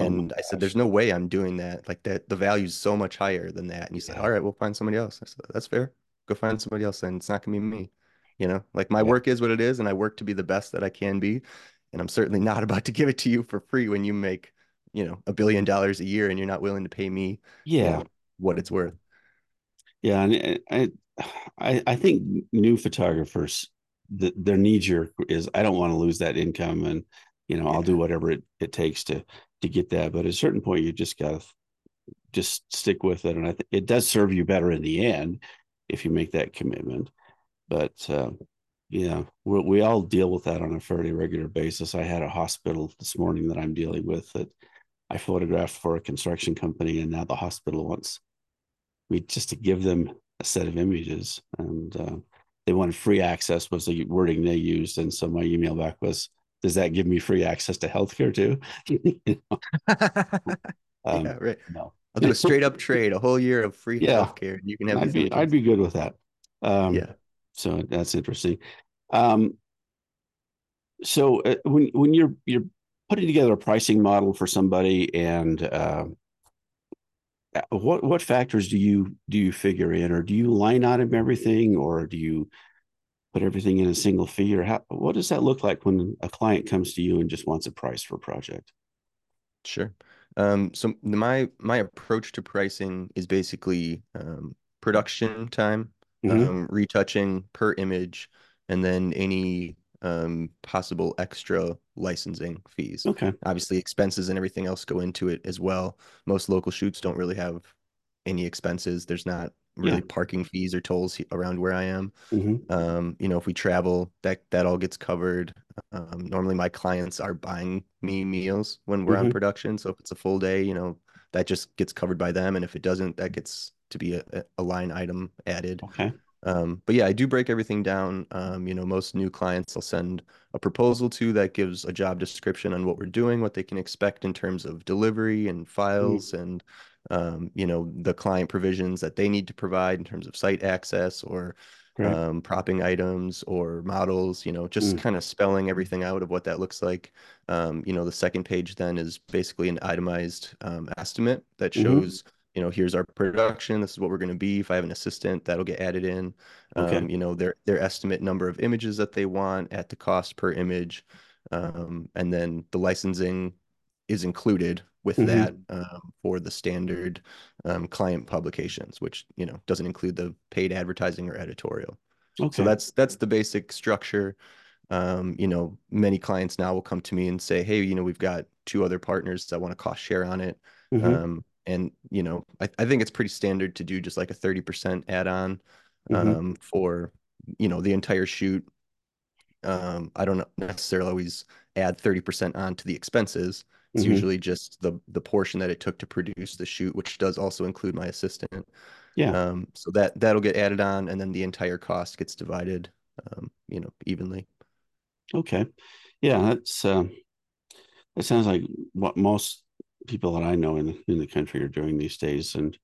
Oh And I said, "There's no way I'm doing that. Like that, the value's so much higher than that." And he said, "All right, we'll find somebody else." I said, "That's fair. Go find somebody else, and it's not gonna be me." You know, like my Yeah. work is what it is, and I work to be the best that I can be. And I'm certainly not [laughs] about to give it to you for free when you make, you know, a billion dollars a year and you're not willing to pay me you Yeah. know what it's worth. Yeah, and I, [sighs] I, I think new photographers, the, their knee jerk is, I don't want to lose that income, and you know, I'll do whatever it, it takes to to get that. But at a certain point, you just gotta just stick with it, and I think it does serve you better in the end if you make that commitment. But uh, yeah, we we all deal with that on a fairly regular basis. I had a hospital this morning that I'm dealing with that I photographed for a construction company, and now the hospital wants me just to give them a set of images, and uh, they wanted free access was the wording they used, and so my email back was, "Does that give me free access to healthcare too?" [laughs] [laughs] Um, yeah, right. no, I'll do a [laughs] straight up trade, a whole year of free Yeah. healthcare. and You can have I'd be. I'd be good with that. Um, yeah. So that's interesting. Um, so uh, when when you're you're putting together a pricing model for somebody, and uh, uh, what what factors do you do you figure in, or do you line item everything, or do you put everything in a single fee, or how what does that look like when a client comes to you and just wants a price for a project? Sure. Um, so my my approach to pricing is basically um, production time, Mhm. um, retouching per image, and then any um, possible extra licensing fees. Okay. Obviously, expenses and everything else go into it as well. Most local shoots don't really have any expenses. There's not really Yeah. parking fees or tolls around where I am. Mhm. Um, you know, if we travel, that that all gets covered. Um, normally my clients are buying me meals when we're on Mhm. production. So if it's a full day, you know, that just gets covered by them. And if it doesn't, that gets to be a, a- line item added. Okay. Um, but yeah, I do break everything down. Um, you know, most new clients I'll send a proposal to that gives a job description on what we're doing, what they can expect in terms of delivery and files and um, you know, the client provisions that they need to provide in terms of site access or um, propping items or models, you know, just Mm. kind of spelling everything out of what that looks like. Um, you know, the second page then is basically an itemized um, estimate that Mhm. shows, you know, here's our production. This is what we're going to be. If I have an assistant, that'll get added in. Okay. Um, you know, their their estimate number of images that they want at the cost per image. Um, and then the licensing is included with Mhm. that um, for the standard um, client publications, which, you know, doesn't include the paid advertising or editorial. Okay. So that's that's the basic structure. Um, you know, many clients now will come to me and say, "Hey, you know, we've got two other partners that want to cost share on it." Mhm. Um, and you know, I, I think it's pretty standard to do just like a 30% add-on Mhm. um, for, you know, the entire shoot. Um, I don't necessarily always add 30% on to the expenses. It's Mhm. usually just the the portion that it took to produce the shoot, which does also include my assistant. Yeah. Um, so that that'll get added on, and then the entire cost gets divided, um, you know, evenly. Okay. Yeah, that's um that sounds like what most people that I know in in the country are doing these days and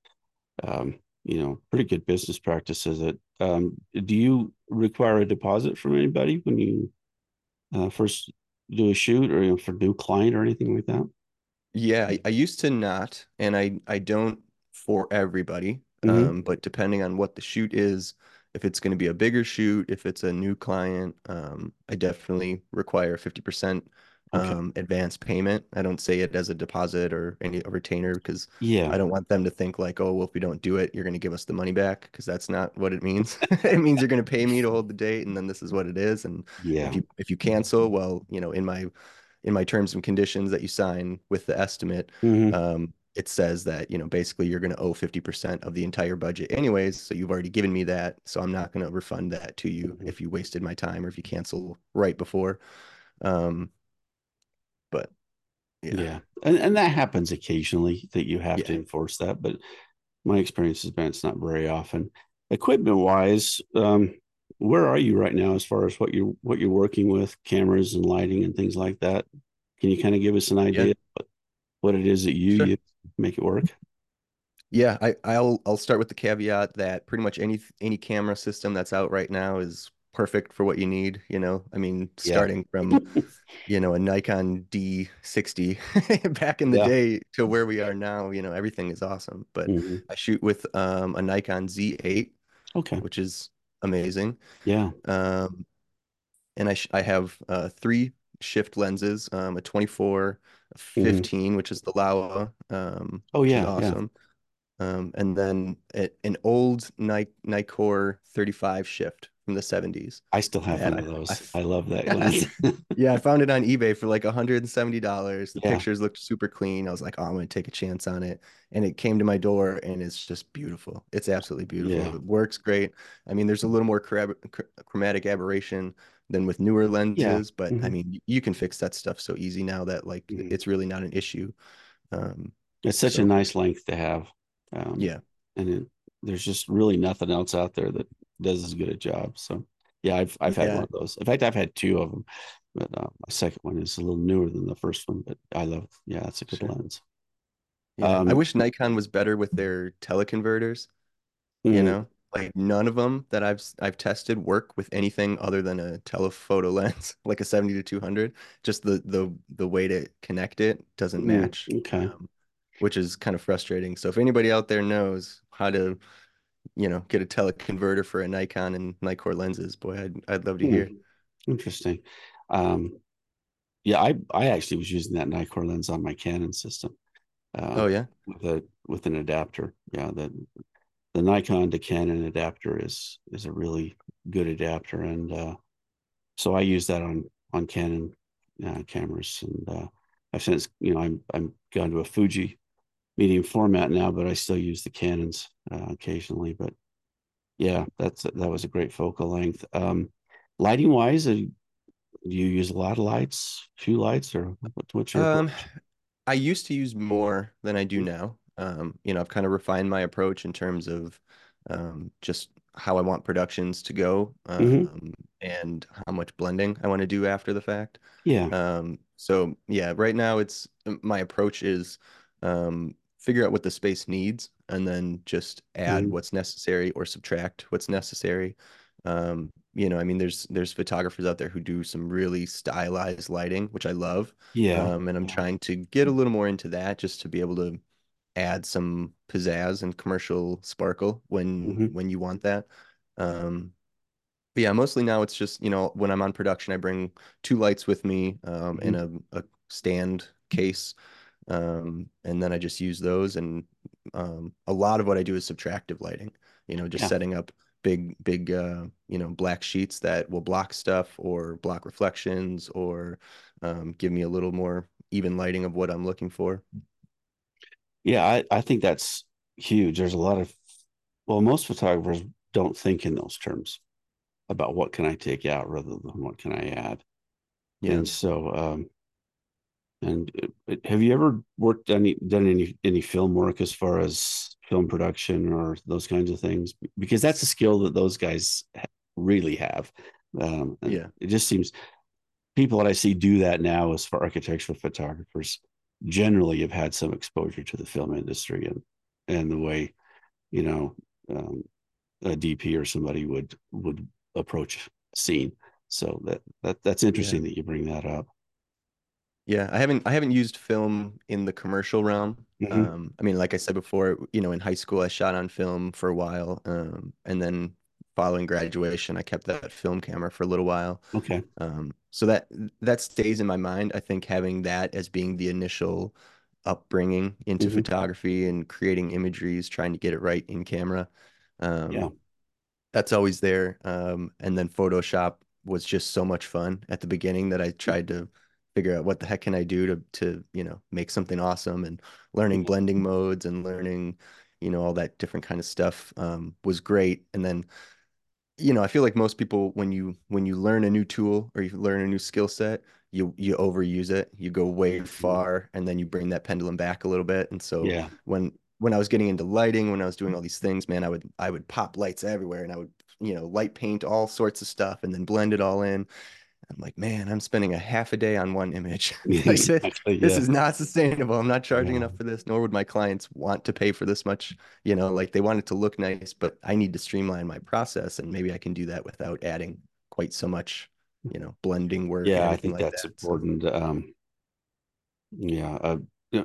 um you know, pretty good business practices that um do you require a deposit from anybody when you uh, first do a shoot or you know, for new client or anything like that? Yeah, I, I used to not, and I I don't for everybody. hmm Um, but depending on what the shoot is, if it's going to be a bigger shoot, if it's a new client, um, I definitely require 50% Okay. um advance payment. I don't say it as a deposit or any a retainer because Yeah. I don't want them to think like, oh, well, if we don't do it, you're going to give us the money back because that's not what it means. [laughs] It means you're going to pay me to hold the date, and then this is what it is. And yeah, if you if you cancel, well, you know, in my in my terms and conditions that you sign with the estimate, hmm um, it says that, you know, basically you're going to owe 50% of the entire budget anyways. So you've already given me that. So I'm not going to refund that to you hmm if you wasted my time or if you cancel right before. Um, yeah, Yeah. And and that happens occasionally that you have to enforce that, but my experience has been it's not very often. Equipment wise, um, where are you right now as far as what you're what you're working with, cameras and lighting and things like that? Can you kind of give us an Yeah, idea what, what it is that you sure. use to make it work? Yeah, I, I'll I'll start with the caveat that pretty much any any camera system that's out right now is perfect for what you need, you know. I mean, Yeah. starting from [laughs] you know, a Nikon D60 [laughs] back in the Yeah. day to where we are now, you know, everything is awesome. But hmm I shoot with um, a Nikon Z8, Okay. which is amazing. Yeah. Um, and I sh I have uh, three shift lenses, um, a 24, a hmm 15, which is the Laowa, um, Oh yeah. Yeah. awesome. Um, and then a, an old Nik Nikkor 35 shift from the 70s I still have that one of those. I love that [laughs] I lens. [laughs] Yeah, I found it on [laughs] eBay for like $170. The Yeah. pictures looked super clean. I was like, oh, I'm gonna take a chance on it. And it came to my door and it's just beautiful. It's absolutely beautiful. Yeah. It works great. I mean, there's a little more chromatic aberration than with newer Yeah. lenses, but I hmm mean, you can fix that stuff so easy now that like hmm it's really not an issue. Um, It's such a nice length to have. Um, yeah, and it, there's just really nothing else out there that does as good a job. So yeah, I've I've had one of those. In fact, I've had two of them, but uh, my second one is a little newer than the first one. But I love, yeah, it's a good sure. lens. Yeah. I Um, wish Nikon was better with their teleconverters. you mm, know like none of them that I've I've tested work with anything other than a telephoto [laughs] lens like a 70 to 200 just the the the way to connect it doesn't mm, match okay, um, which is kind of frustrating so if anybody out there knows how to you know get a teleconverter for a Nikon and Nikkor lenses boy I'd I'd love to hear mm, interesting. Um, yeah, I I actually was using that Nikkor lens on my Canon system uh, oh yeah with a with an adapter. Yeah, the the Nikon to Canon adapter is is a really good adapter, and uh, so I use that on on Canon uh, cameras, and uh, I've since you know I'm I'm gone to a Fuji medium format now, but I still use the Canons uh, occasionally. But yeah, that's that was a great focal length. Um, lighting wise, uh, do you use a lot of lights, few lights, or what, what's your um approach? I used to use more than I do now. Um, you know, I've kind of refined my approach in terms of um, just how I want productions to go hmm um, and how much blending I want to do after the fact. Yeah. Um, so yeah, right now it's my approach is um, figure out what the space needs and then just add hmm what's necessary or subtract what's necessary. Um, you know, I mean, there's there's photographers out there who do some really stylized lighting, which I love. Yeah. Um, and I'm trying to get a little more into that just to be able to add some pizzazz and commercial sparkle when hmm when you want that. Um, but yeah, mostly now it's just, you know, when I'm on production, I bring two lights with me um, hmm and a, a stand case. Um, and then I just use those. And um, a lot of what I do is subtractive lighting, you know, just Yeah. setting up big, big, uh, you know, black sheets that will block stuff or block reflections or um, give me a little more even lighting of what I'm looking for. Yeah. I, I think that's huge. There's a lot of well, most photographers don't think in those terms about what can I take out rather than what can I add. Yeah. And so, um, and uh, have you ever worked any done any any film work as far as film production or those kinds of things? Because that's a skill that those guys really have. Um, Yeah. it just seems people that I see do that now, as for architectural photographers, generally have had some exposure to the film industry and and the way you know um, a DP or somebody would would approach scene. So that that that's Yeah. interesting that you bring that up. Yeah, I haven't I haven't used film in the commercial realm. hmm Um, I mean, like I said before, you know, in high school I shot on film for a while, um, and then following graduation I kept that film camera for a little while. Okay. Um, so that that stays in my mind. I think having that as being the initial upbringing into hmm photography and creating imageries, trying to get it right in camera. Yeah. Um, that's always there. Um, and then Photoshop was just so much fun at the beginning that I tried to figure out what the heck can I do to to, you know, make something awesome and learning Yeah. blending modes and learning, you know, all that different kind of stuff um, was great. And then, you know, I feel like most people when you when you learn a new tool or you learn a new skill set, you you overuse it, you go way Mhm. far, and then you bring that pendulum back a little bit. And so Yeah. when when I was getting into lighting, when I was doing all these things, man, I would I would pop lights everywhere and I would, you know, light paint all sorts of stuff and then blend it all in. I'm like, man, I'm spending a half a day on one image. [laughs] Like this, [laughs] Exactly. this is not sustainable. I'm not charging Yeah. enough for this, nor would my clients want to pay for this much. You know, like they want it to look nice, but I need to streamline my process, and maybe I can do that without adding quite so much, you know, blending work Yeah. I think like that's that. Important. Um, yeah. Uh,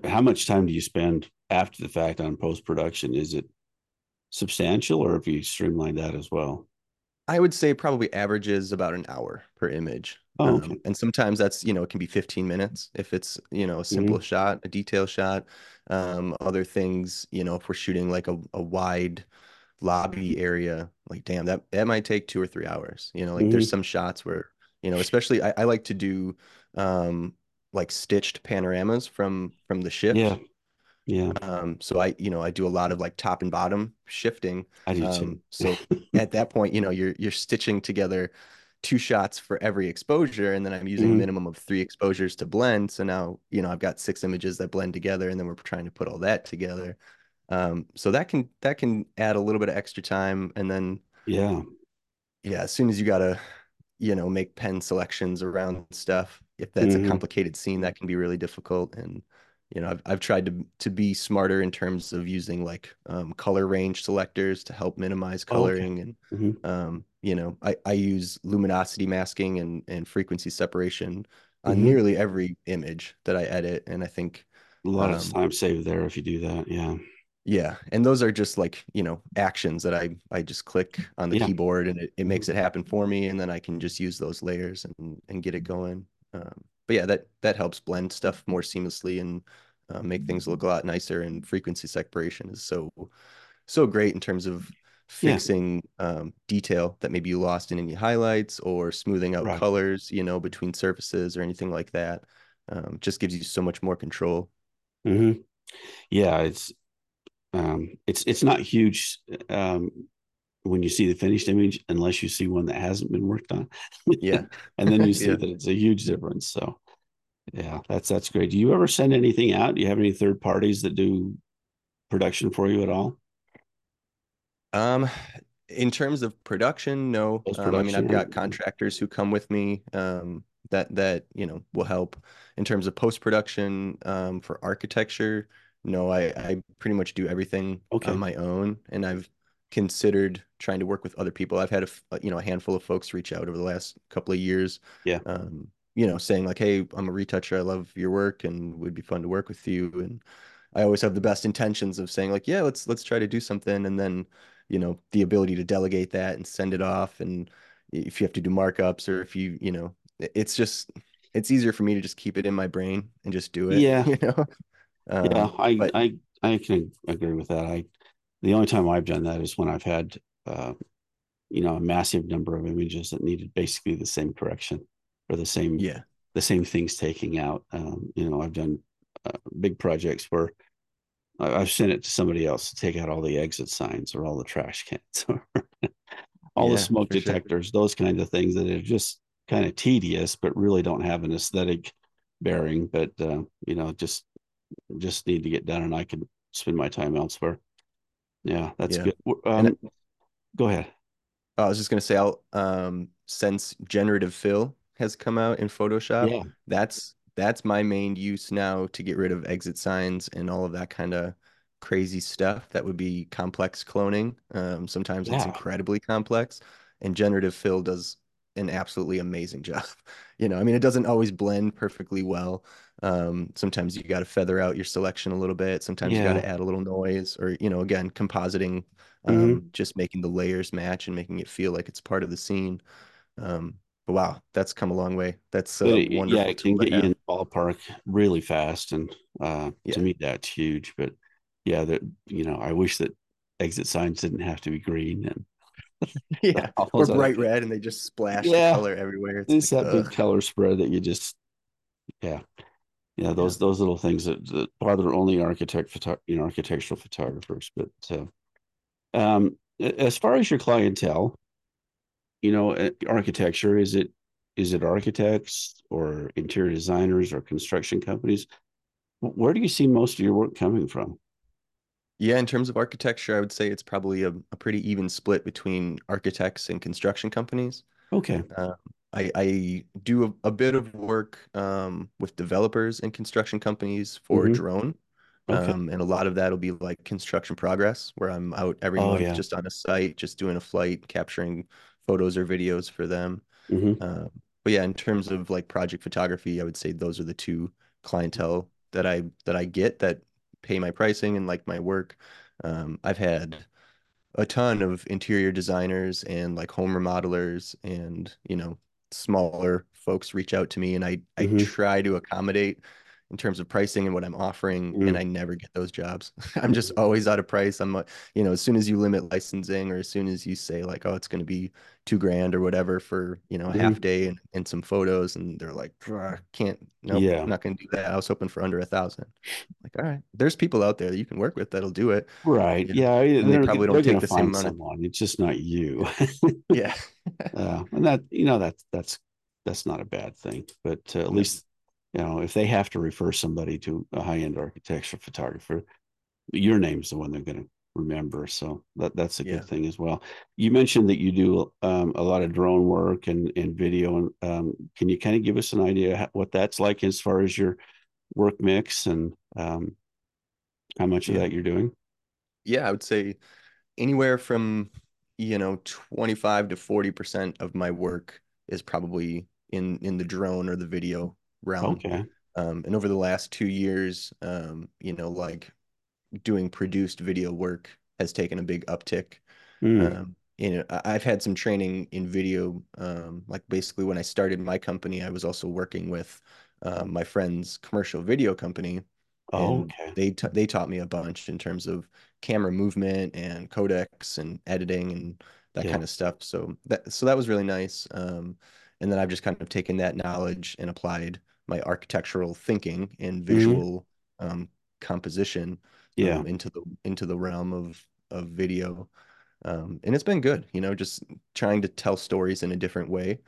how much time do you spend after the fact on post production? Is it substantial or have you streamlined that as well? I would say probably averages about an hour per image. Oh, okay. Um, and sometimes that's, you know, it can be 15 minutes if it's, you know, a simple hmm shot, a detail shot. Um, other things, you know, if we're shooting like a, a wide lobby area, like damn, that that might take two or three hours. You know, like there's hmm some shots where, you know, especially I, I like to do um like stitched panoramas from from the Yeah. Yeah. Um, so I, you know, I do a lot of like top and bottom shifting. I do too. Um, so [laughs] at that point, you know, you're you're stitching together two shots for every exposure, and then I'm using a hmm minimum of three exposures to blend. So now, you know, I've got six images that blend together, and then we're trying to put all that together. Um, so that can that can add a little bit of extra time, and then Yeah. yeah, as soon as you gotta, you know, make pen selections around stuff, if that's a hmm complicated scene, that can be really difficult. And, you know, I've I've tried to to be smarter in terms of using like um, color range selectors to help minimize Oh, okay. coloring. And hmm um, you know, I, I use luminosity masking and, and frequency separation on hmm nearly every image that I edit. And I think A lot of um, time saved there if you do that. Yeah. yeah, and those are just like, you know, actions that I I just click on the Yeah. keyboard and it, it makes it happen for me and then I can just use those layers and and get it going. Um, but yeah, that that helps blend stuff more seamlessly and uh, make things look a lot nicer and frequency separation is so so great in terms of Yeah. fixing um, detail that maybe you lost in any highlights or smoothing out Right. colors, you know, between surfaces or anything like that. Um, just gives you so much more control. hmm Yeah. It's um it's it's not huge um when you see the finished image unless you see one that hasn't been worked on. Yeah. [laughs] and then you [laughs] see Yeah. that it's a huge difference. So yeah, that's that's great. Do you ever send anything out? Do you have any third parties that do production for you at all? Um, in terms of production, no. Post Um, I mean, I've got contractors who come with me, um, that that, you know, will help. In terms of post-production, um, for architecture, no, I I pretty much do everything on my own, and I've considered trying to work with other people. I've had a, f- you know, a handful of folks reach out over the last couple of years, Yeah. um, you know, saying like, "Hey, I'm a retoucher. I love your work, and would be fun to work with you." And I always have the best intentions of saying like, yeah, let's let's try to do something, and then, you know, the ability to delegate that and send it off, and if you have to do markups or if you, you know, it's just it's easier for me to just keep it in my brain and just do it, Yeah. [laughs] you know. Yeah. Um, I but I I can agree with that. I the only time I've done that is when I've had uh you know a massive number of images that needed basically the same correction or the same yeah, the same things taking out. Um, you know, I've done uh, big projects where I've sent it to somebody else to take out all the exit signs or all the trash cans [laughs] or all the smoke for sure. detectors, those kinds of things that are just kind of tedious, but really don't have an aesthetic bearing. But uh, you know, just just need to get done, and I can spend my time elsewhere. Yeah, that's Yeah. good. Um, go ahead. I was just gonna say, I'll um since generative fill has come out in Photoshop, Yeah, that's that's my main use now to get rid of exit signs and all of that kind of crazy stuff that would be complex cloning. Um, sometimes it's incredibly complex, and generative fill does an absolutely amazing [laughs] job. You know, I mean, it doesn't always blend perfectly well. Um, sometimes you got to feather out your selection a little bit. Sometimes you got to add a little noise, or you know, again, compositing, um, Mhm. just making the layers match and making it feel like it's part of the scene. Um, but wow, that's come a long way. That's it, yeah, wonderful it can get you in the ballpark really fast, and uh, to me, that's huge. But yeah, that you know, I wish that exit signs didn't have to be green and [laughs] Yeah, or bright red, and they just splash the color everywhere. It's it's like, that big color spread that you just yeah yeah those those little things that, that bother only architect photo, you know architectural photographers. But uh, um, as far as your clientele, you know, uh, architecture is it is it architects or interior designers or construction companies? Where do you see most of your work coming from? Yeah, in terms of architecture, I would say it's probably a, a pretty even split between architects and construction companies. Okay. Uh, I, I do a, a bit of work um, with developers and construction companies for Mhm. drone. Okay. Um, and a lot of that will be like construction progress, where I'm out every Oh month yeah. just on a site, just doing a flight, capturing photos or videos for them. hmm Um, but yeah, in terms of like project photography, I would say those are the two clientele that I that I get that pay my pricing and like my work. Um, I've had a ton of interior designers and like home remodelers and you know smaller folks reach out to me and I I hmm try to accommodate in terms of pricing and what I'm offering and mm I never get those jobs. [laughs] I'm just always out of price. I'm uh, you know as soon as you limit licensing or as soon as you say like oh it's going to be 2 grand or whatever for you know a hmm half day and, and some photos and they're like "Bruh, can't no, nope Yeah. I'm not going to do that. I was hoping for under a thousand. Like all right there's people out there that you can work with that'll do it. Right. You know, Yeah. and they probably don't take the same amount of. It's just not you. yeah. [laughs] uh, and that you know that's that's that's not a bad thing. But uh, at least you know if they have to refer somebody to a high end architecture photographer, your name's the one they're going to remember. So that that's a Yeah. good thing as well. You mentioned that you do um, a lot of drone work and and video. And um, can you kind of give us an idea what that's like as far as your work mix and um, how much of that you're doing? Yeah, I would say anywhere from, you know, 25 to 40% of my work is probably in in the drone or the video realm. Okay. Um, and over the last two years, um, you know, like doing produced video work has taken a big uptick. Mm. Um, you know, I've had some training in video. Um, like basically when I started my company, I was also working with um, my friend's commercial video company, Oh, okay. they they taught me a bunch in terms of camera movement and codecs and editing and that Yeah. kind of stuff. So that so that was really nice. Um, and then I've just kind of taken that knowledge and applied my architectural thinking and Mhm. visual um, composition Yeah. um, into the into the realm of of video. Um, and it's been good, you know, just trying to tell stories in a different way.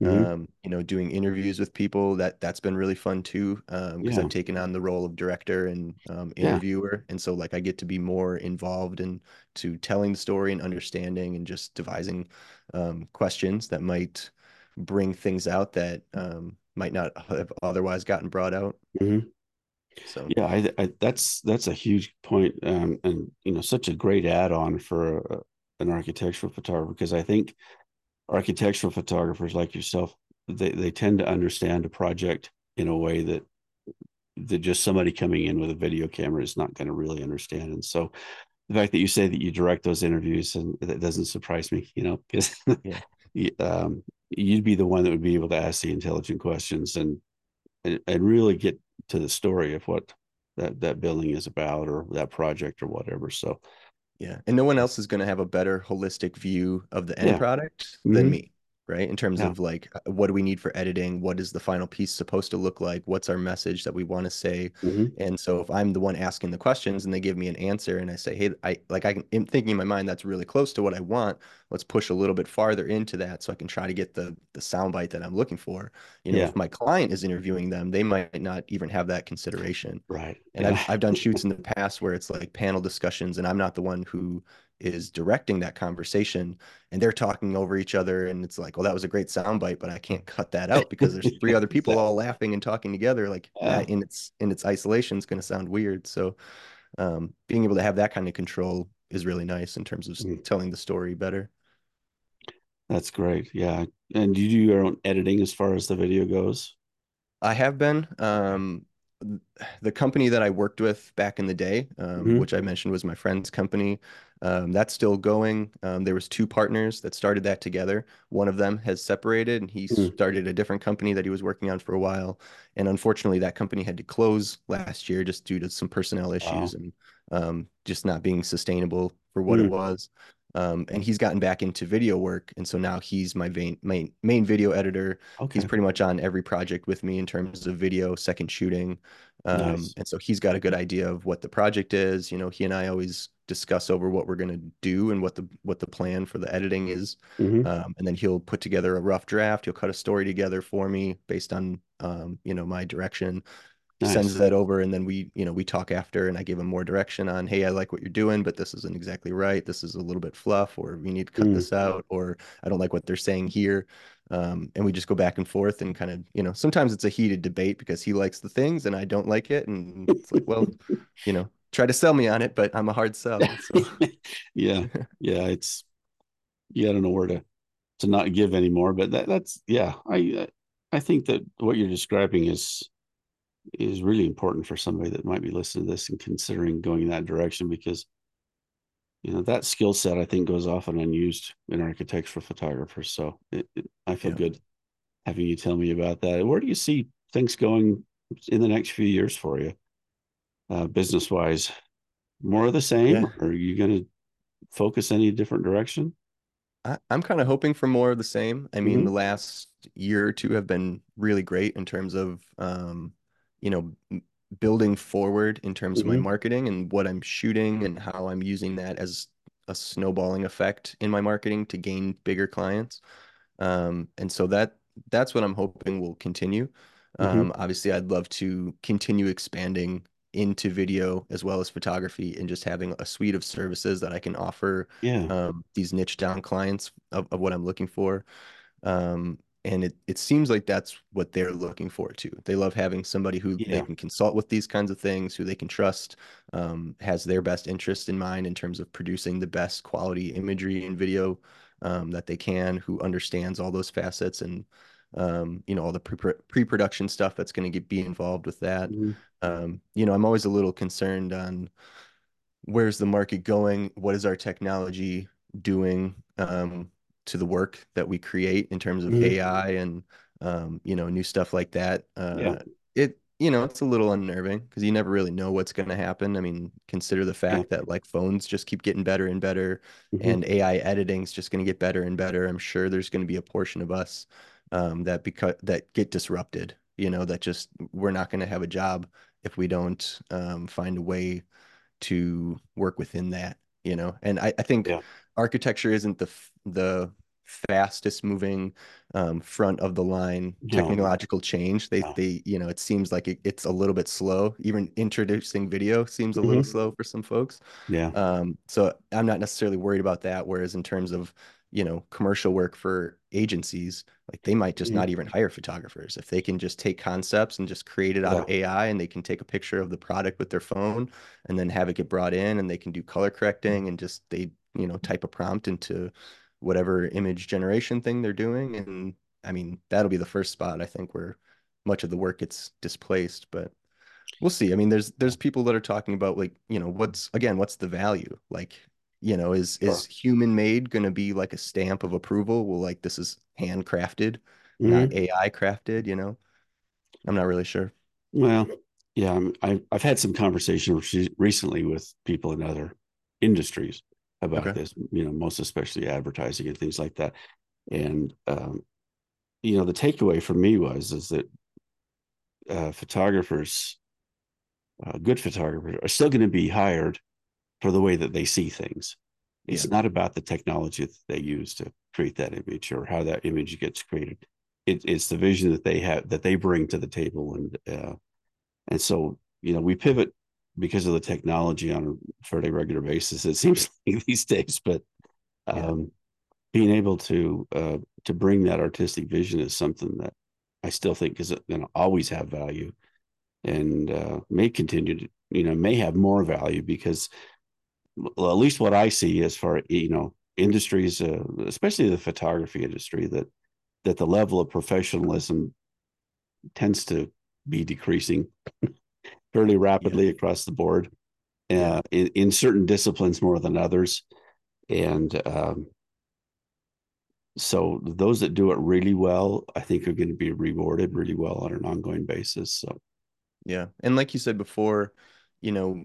Mhm. Um, you know, doing interviews with people that that's been really fun too. Um, because Yeah. I've taken on the role of director and um, Yeah. interviewer, and so like I get to be more involved in to telling the story and understanding and just devising um, questions that might bring things out that um, might not have otherwise gotten brought out. Mhm. So Yeah, I, I that's that's a huge point, um, and you know, such a great add-on for uh, an architectural photographer because I think architectural photographers like yourself, they they tend to understand a project in a way that that just somebody coming in with a video camera is not going to really understand. And so, the fact that you say that you direct those interviews and that doesn't surprise me, you know, [laughs] because Yeah. [laughs] um, you'd be the one that would be able to ask the intelligent questions and and, and really get to the story of what that that building is about or that project or whatever. So Yeah. And no one else is going to have a better holistic view of the end Yeah. product than Mhm. me, right? In terms Yeah. of like, uh, what do we need for editing? What is the final piece supposed to look like? What's our message that we want to say? Mhm. And so if I'm the one asking the questions and they give me an answer and I say, hey, I like I can, am thinking in my mind that's really close to what I want. Let's push a little bit farther into that so I can try to get the the soundbite that I'm looking for. You know, Yeah. if my client is interviewing them, they might not even have that consideration. right. And I've I've done [laughs] shoots in the past where it's like panel discussions, and I'm not the one who is directing that conversation, and they're talking over each other, and it's like, well, that was a great soundbite, but I can't cut that out because there's three other people [laughs] all laughing and talking together. Like Yeah. that in its in its isolation is going to sound weird. So, um, being able to have that kind of control is really nice in terms of Mm. telling the story better. That's great. Yeah. And you do your own editing as far as the video goes? I have been. Um, the company that I worked with back in the day, um, Mhm. which I mentioned was my friend's company, um, that's still going. Um, there was two partners that started that together. One of them has separated, and he Mm. started a different company that he was working on for a while. And unfortunately, that company had to close last year just due to some personnel Wow. issues and um, just not being sustainable for what it Mm. was. Um, and he's gotten back into video work, and so now he's my main main main video editor. Okay. He's pretty much on every project with me in terms of video, second shooting. Um, Nice. and so he's got a good idea of what the project is. You know, he and I always discuss over what we're going to do and what the what the plan for the editing is. Mhm. Um, and then he'll put together a rough draft. He'll cut a story together for me based on um, you know, my direction. Nice. Sends that over, and then we, you know, we talk after, and I give him more direction on, hey, I like what you're doing, but this isn't exactly right. This is a little bit fluff, or we need to cut Mm. this out, or I don't like what they're saying here. Um, and we just go back and forth and kind of, you know, sometimes it's a heated debate because he likes the things and I don't like it. And it's like, well, [laughs] you know, try to sell me on it, but I'm a hard sell. [laughs] So yeah. Yeah. It's, yeah, I don't know where to, to not give anymore, but that, that's, yeah, I, I think that what you're describing is, is really important for somebody that might be listening to this and considering going in that direction because, you know, that skill set I think goes often unused in architectural photographers. So it, it, I feel Yeah. good having you tell me about that. Where do you see things going in the next few years for you, uh, business wise? More of the same, Yeah. or are you going to focus any different direction? I, I'm kind of hoping for more of the same. I mean, Mhm. the last year or two have been really great in terms of, um, you know, building forward in terms of my Mhm. marketing and what I'm shooting and how I'm using that as a snowballing effect in my marketing to gain bigger clients. Um, and so that that's what I'm hoping will continue. Mhm. Um, obviously, I'd love to continue expanding into video as well as photography and just having a suite of services that I can offer Yeah. um, these niche down clients of, of what I'm looking for. Um, and it, it seems like that's what they're looking for too. They love having somebody who they can consult with these kinds of things, who they can trust, um, has their best interest in mind in terms of producing the best quality imagery and video um, that they can, who understands all those facets and um, you know all the pre pre-production stuff that's going to get be involved with that. Mhm. Um, you know, I'm always a little concerned on where's the market going? What is our technology doing um, to the work that we create in terms of Mhm. AI and um, you know new stuff like that? Uh, Yeah. It you know it's a little unnerving because you never really know what's going to happen. I mean, consider the fact that like phones just keep getting better and better, Mhm. and AI editing is just going to get better and better. I'm sure there's going to be a portion of us um, that because that get disrupted. You know, that just we're not going to have a job if we don't um, find a way to work within that, you know. And I, I think Yeah. architecture isn't the the fastest moving um, front of the line No. technological change. They No. they you know it seems like it, it's a little bit slow. Even introducing video seems a little Mhm. slow for some folks. Yeah. Um, so I'm not necessarily worried about that. Whereas in terms of, you know, commercial work for agencies, like they might just Mhm. not even hire photographers if they can just take concepts and just create it out of AI and they can take a picture of the product with their phone and then have it get brought in and they can do color correcting and just they, you know, type a prompt into whatever image generation thing they're doing. And I mean, that'll be the first spot I think where much of the work gets displaced, but we'll see. I mean, there's there's people that are talking about like, you know, what's again, what's the value? Like, you know, is is human made going to be like a stamp of approval? Well, like this is handcrafted, not Mhm. AI crafted, you know? I'm not really sure. Well, yeah, I've I've had some conversations recently with people in other industries about Okay. this. You know, most especially advertising and things like that. And um, you know, the takeaway for me was is that uh, photographers, uh, good photographers, are still going to be hired for the way that they see things. It's Yeah. not about the technology that they use to create that image or how that image gets created. It, it's the vision that they have that they bring to the table, and uh, and so you know we pivot because of the technology on a fairly regular basis. It [laughs] seems like these days, but Yeah. um, being able to uh, to bring that artistic vision is something that I still think is going to always have value, and uh, may continue to you know may have more value because well, at least what I see as far you know industries, uh, especially the photography industry, that that the level of professionalism tends to be decreasing [laughs] fairly rapidly yeah. across the board, uh, in, in certain disciplines more than others, and um, so those that do it really well, I think, are going to be rewarded really well on an ongoing basis. So, yeah, and like you said before, you know,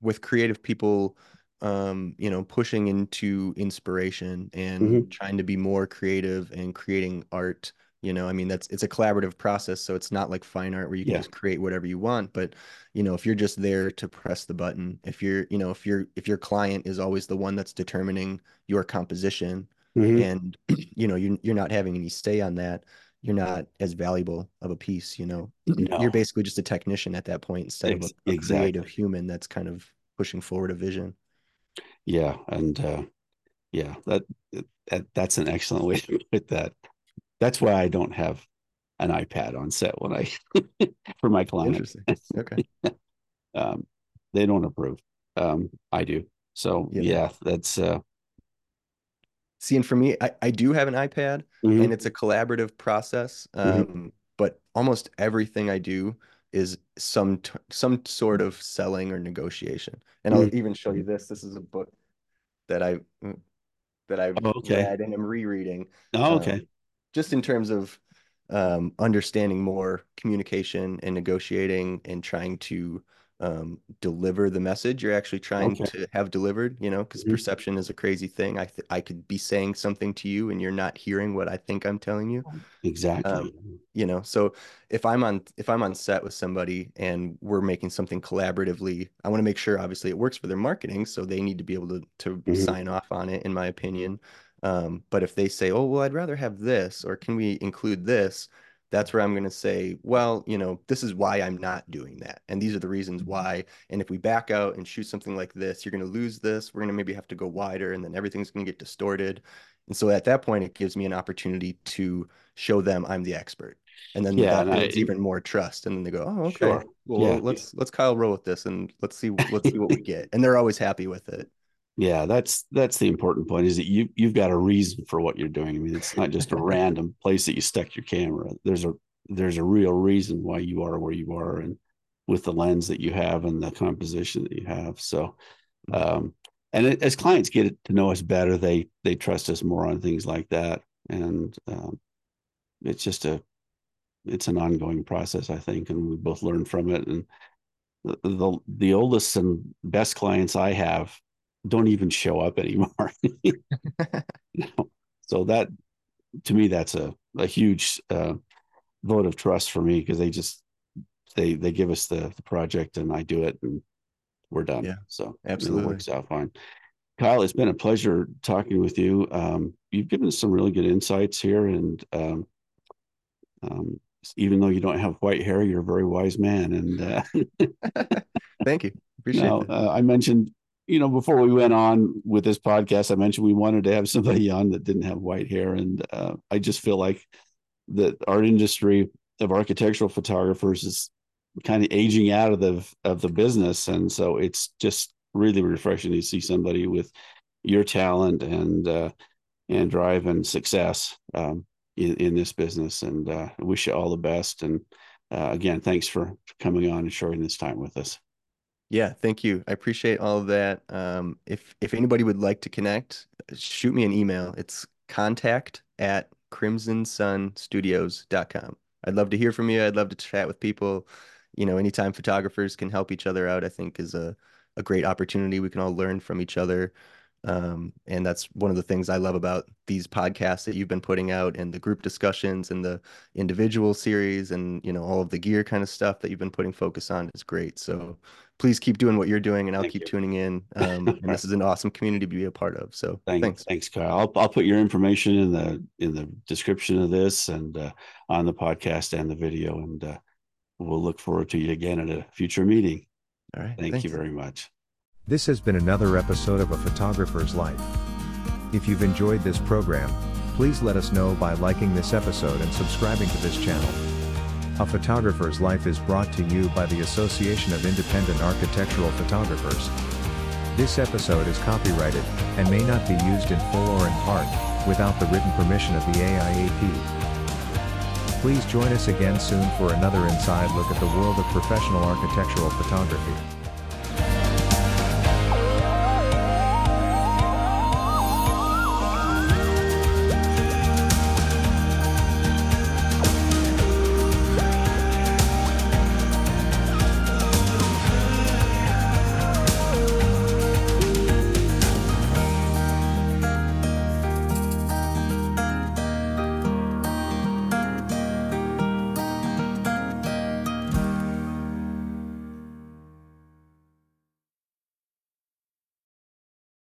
with creative people um you know pushing into inspiration and mm-hmm. trying to be more creative and creating art you know i mean that's it's a collaborative process so it's not like fine art where you can yeah. just create whatever you want but you know if you're just there to press the button if you're you know if you're if your client is always the one that's determining your composition mm-hmm. and [clears throat] you know you, you're not having any say on that you're not as valuable of a piece you know no. you're basically just a technician at that point instead Ex- of a, exactly. creative human that's kind of pushing forward a vision yeah, and uh, yeah, that, that that's an excellent way to put that. That's why I don't have an iPad on set when I [laughs] for my clients. Okay. [laughs] um, they don't approve. Um, I do. So yeah, yeah that's uh see, and for me, I, I do have an iPad mm-hmm. and it's a collaborative process. Mm-hmm. Um, mm-hmm. but almost everything I do is some t- some sort of selling or negotiation. And I'll mm-hmm. even show you this. This is a book that I mm, that I've oh, okay. read and am rereading. Oh, okay. Um, just in terms of um, understanding more communication and negotiating and trying to um, deliver the message you're actually trying okay. to have delivered, you know, because mm-hmm. perception is a crazy thing. I th- I could be saying something to you and you're not hearing what I think I'm telling you. Exactly. Um, you know, so if I'm on if I'm on set with somebody and we're making something collaboratively, I want to make sure obviously it works for their marketing, so they need to be able to to mm-hmm. sign off on it, in my opinion. Um, but if they say, "Oh, well, I'd rather have this," or "Can we include this?" That's where I'm going to say, well, you know, this is why I'm not doing that. And these are the reasons mm-hmm. why. And if we back out and shoot something like this, you're going to lose this. We're going to maybe have to go wider and then everything's going to get distorted. And so at that point, it gives me an opportunity to show them I'm the expert. And then yeah, that builds even more trust. And then they go, oh, okay. Sure. Well, yeah. let's let's Kyle roll with this and let's see let's see what we get. And they're always happy with it yeah that's that's the important point is that you you've got a reason for what you're doing. I mean it's not just a [laughs] random place that you stuck your camera. There's a there's a real reason why you are where you are and with the lens that you have and the composition that you have. So um and it, as clients get to know us better they they trust us more on things like that. And um, it's just a it's an ongoing process i think and we both learn from it. And the, the, the oldest and best clients i have don't even show up anymore. [laughs] So that to me, that's a, a huge uh, vote of trust for me because they just they they give us the, the project and I do it and we're done. Yeah. So absolutely it works out fine. Kyle, it's been a pleasure talking with you. Um, you've given us some really good insights here, and um, um, even though you don't have white hair, you're a very wise man. And uh, [laughs] [laughs] thank you. Appreciate it. Uh, I mentioned you know, before we went on with this podcast, I mentioned we wanted to have somebody on that didn't have white hair, and uh, I just feel like the art industry of architectural photographers is kind of aging out of the of the business, and so it's just really refreshing to see somebody with your talent and uh, and drive and success um, in, in this business. And uh, wish you all the best. And uh, again, thanks for coming on and sharing this time with us. Yeah, thank you. I appreciate all of that. Um, if if anybody would like to connect, shoot me an email. It's contact at crimsonsunstudios.com. I'd love to hear from you. I'd love to chat with people. You know, anytime photographers can help each other out, I think is a, a great opportunity. We can all learn from each other. Um, and that's one of the things I love about these podcasts that you've been putting out and the group discussions and the individual series and, you know, all of the gear kind of stuff that you've been putting focus on is great. So please keep doing what you're doing and I'll Thank keep you. tuning in. Um, [laughs] and this is an awesome community to be a part of. So thanks. Thanks, thanks Kyle. I'll, I'll put your information in the, in the description of this and uh, on the podcast and the video. And uh, we'll look forward to you again at a future meeting. All right. Thank thanks. you very much. This has been another episode of A Photographer's Life. If you've enjoyed this program, please let us know by liking this episode and subscribing to this channel. A Photographer's Life is brought to you by the Association of Independent Architectural Photographers. This episode is copyrighted, and may not be used in full or in part, without the written permission of the AIAP. Please join us again soon for another inside look at the world of professional architectural photography.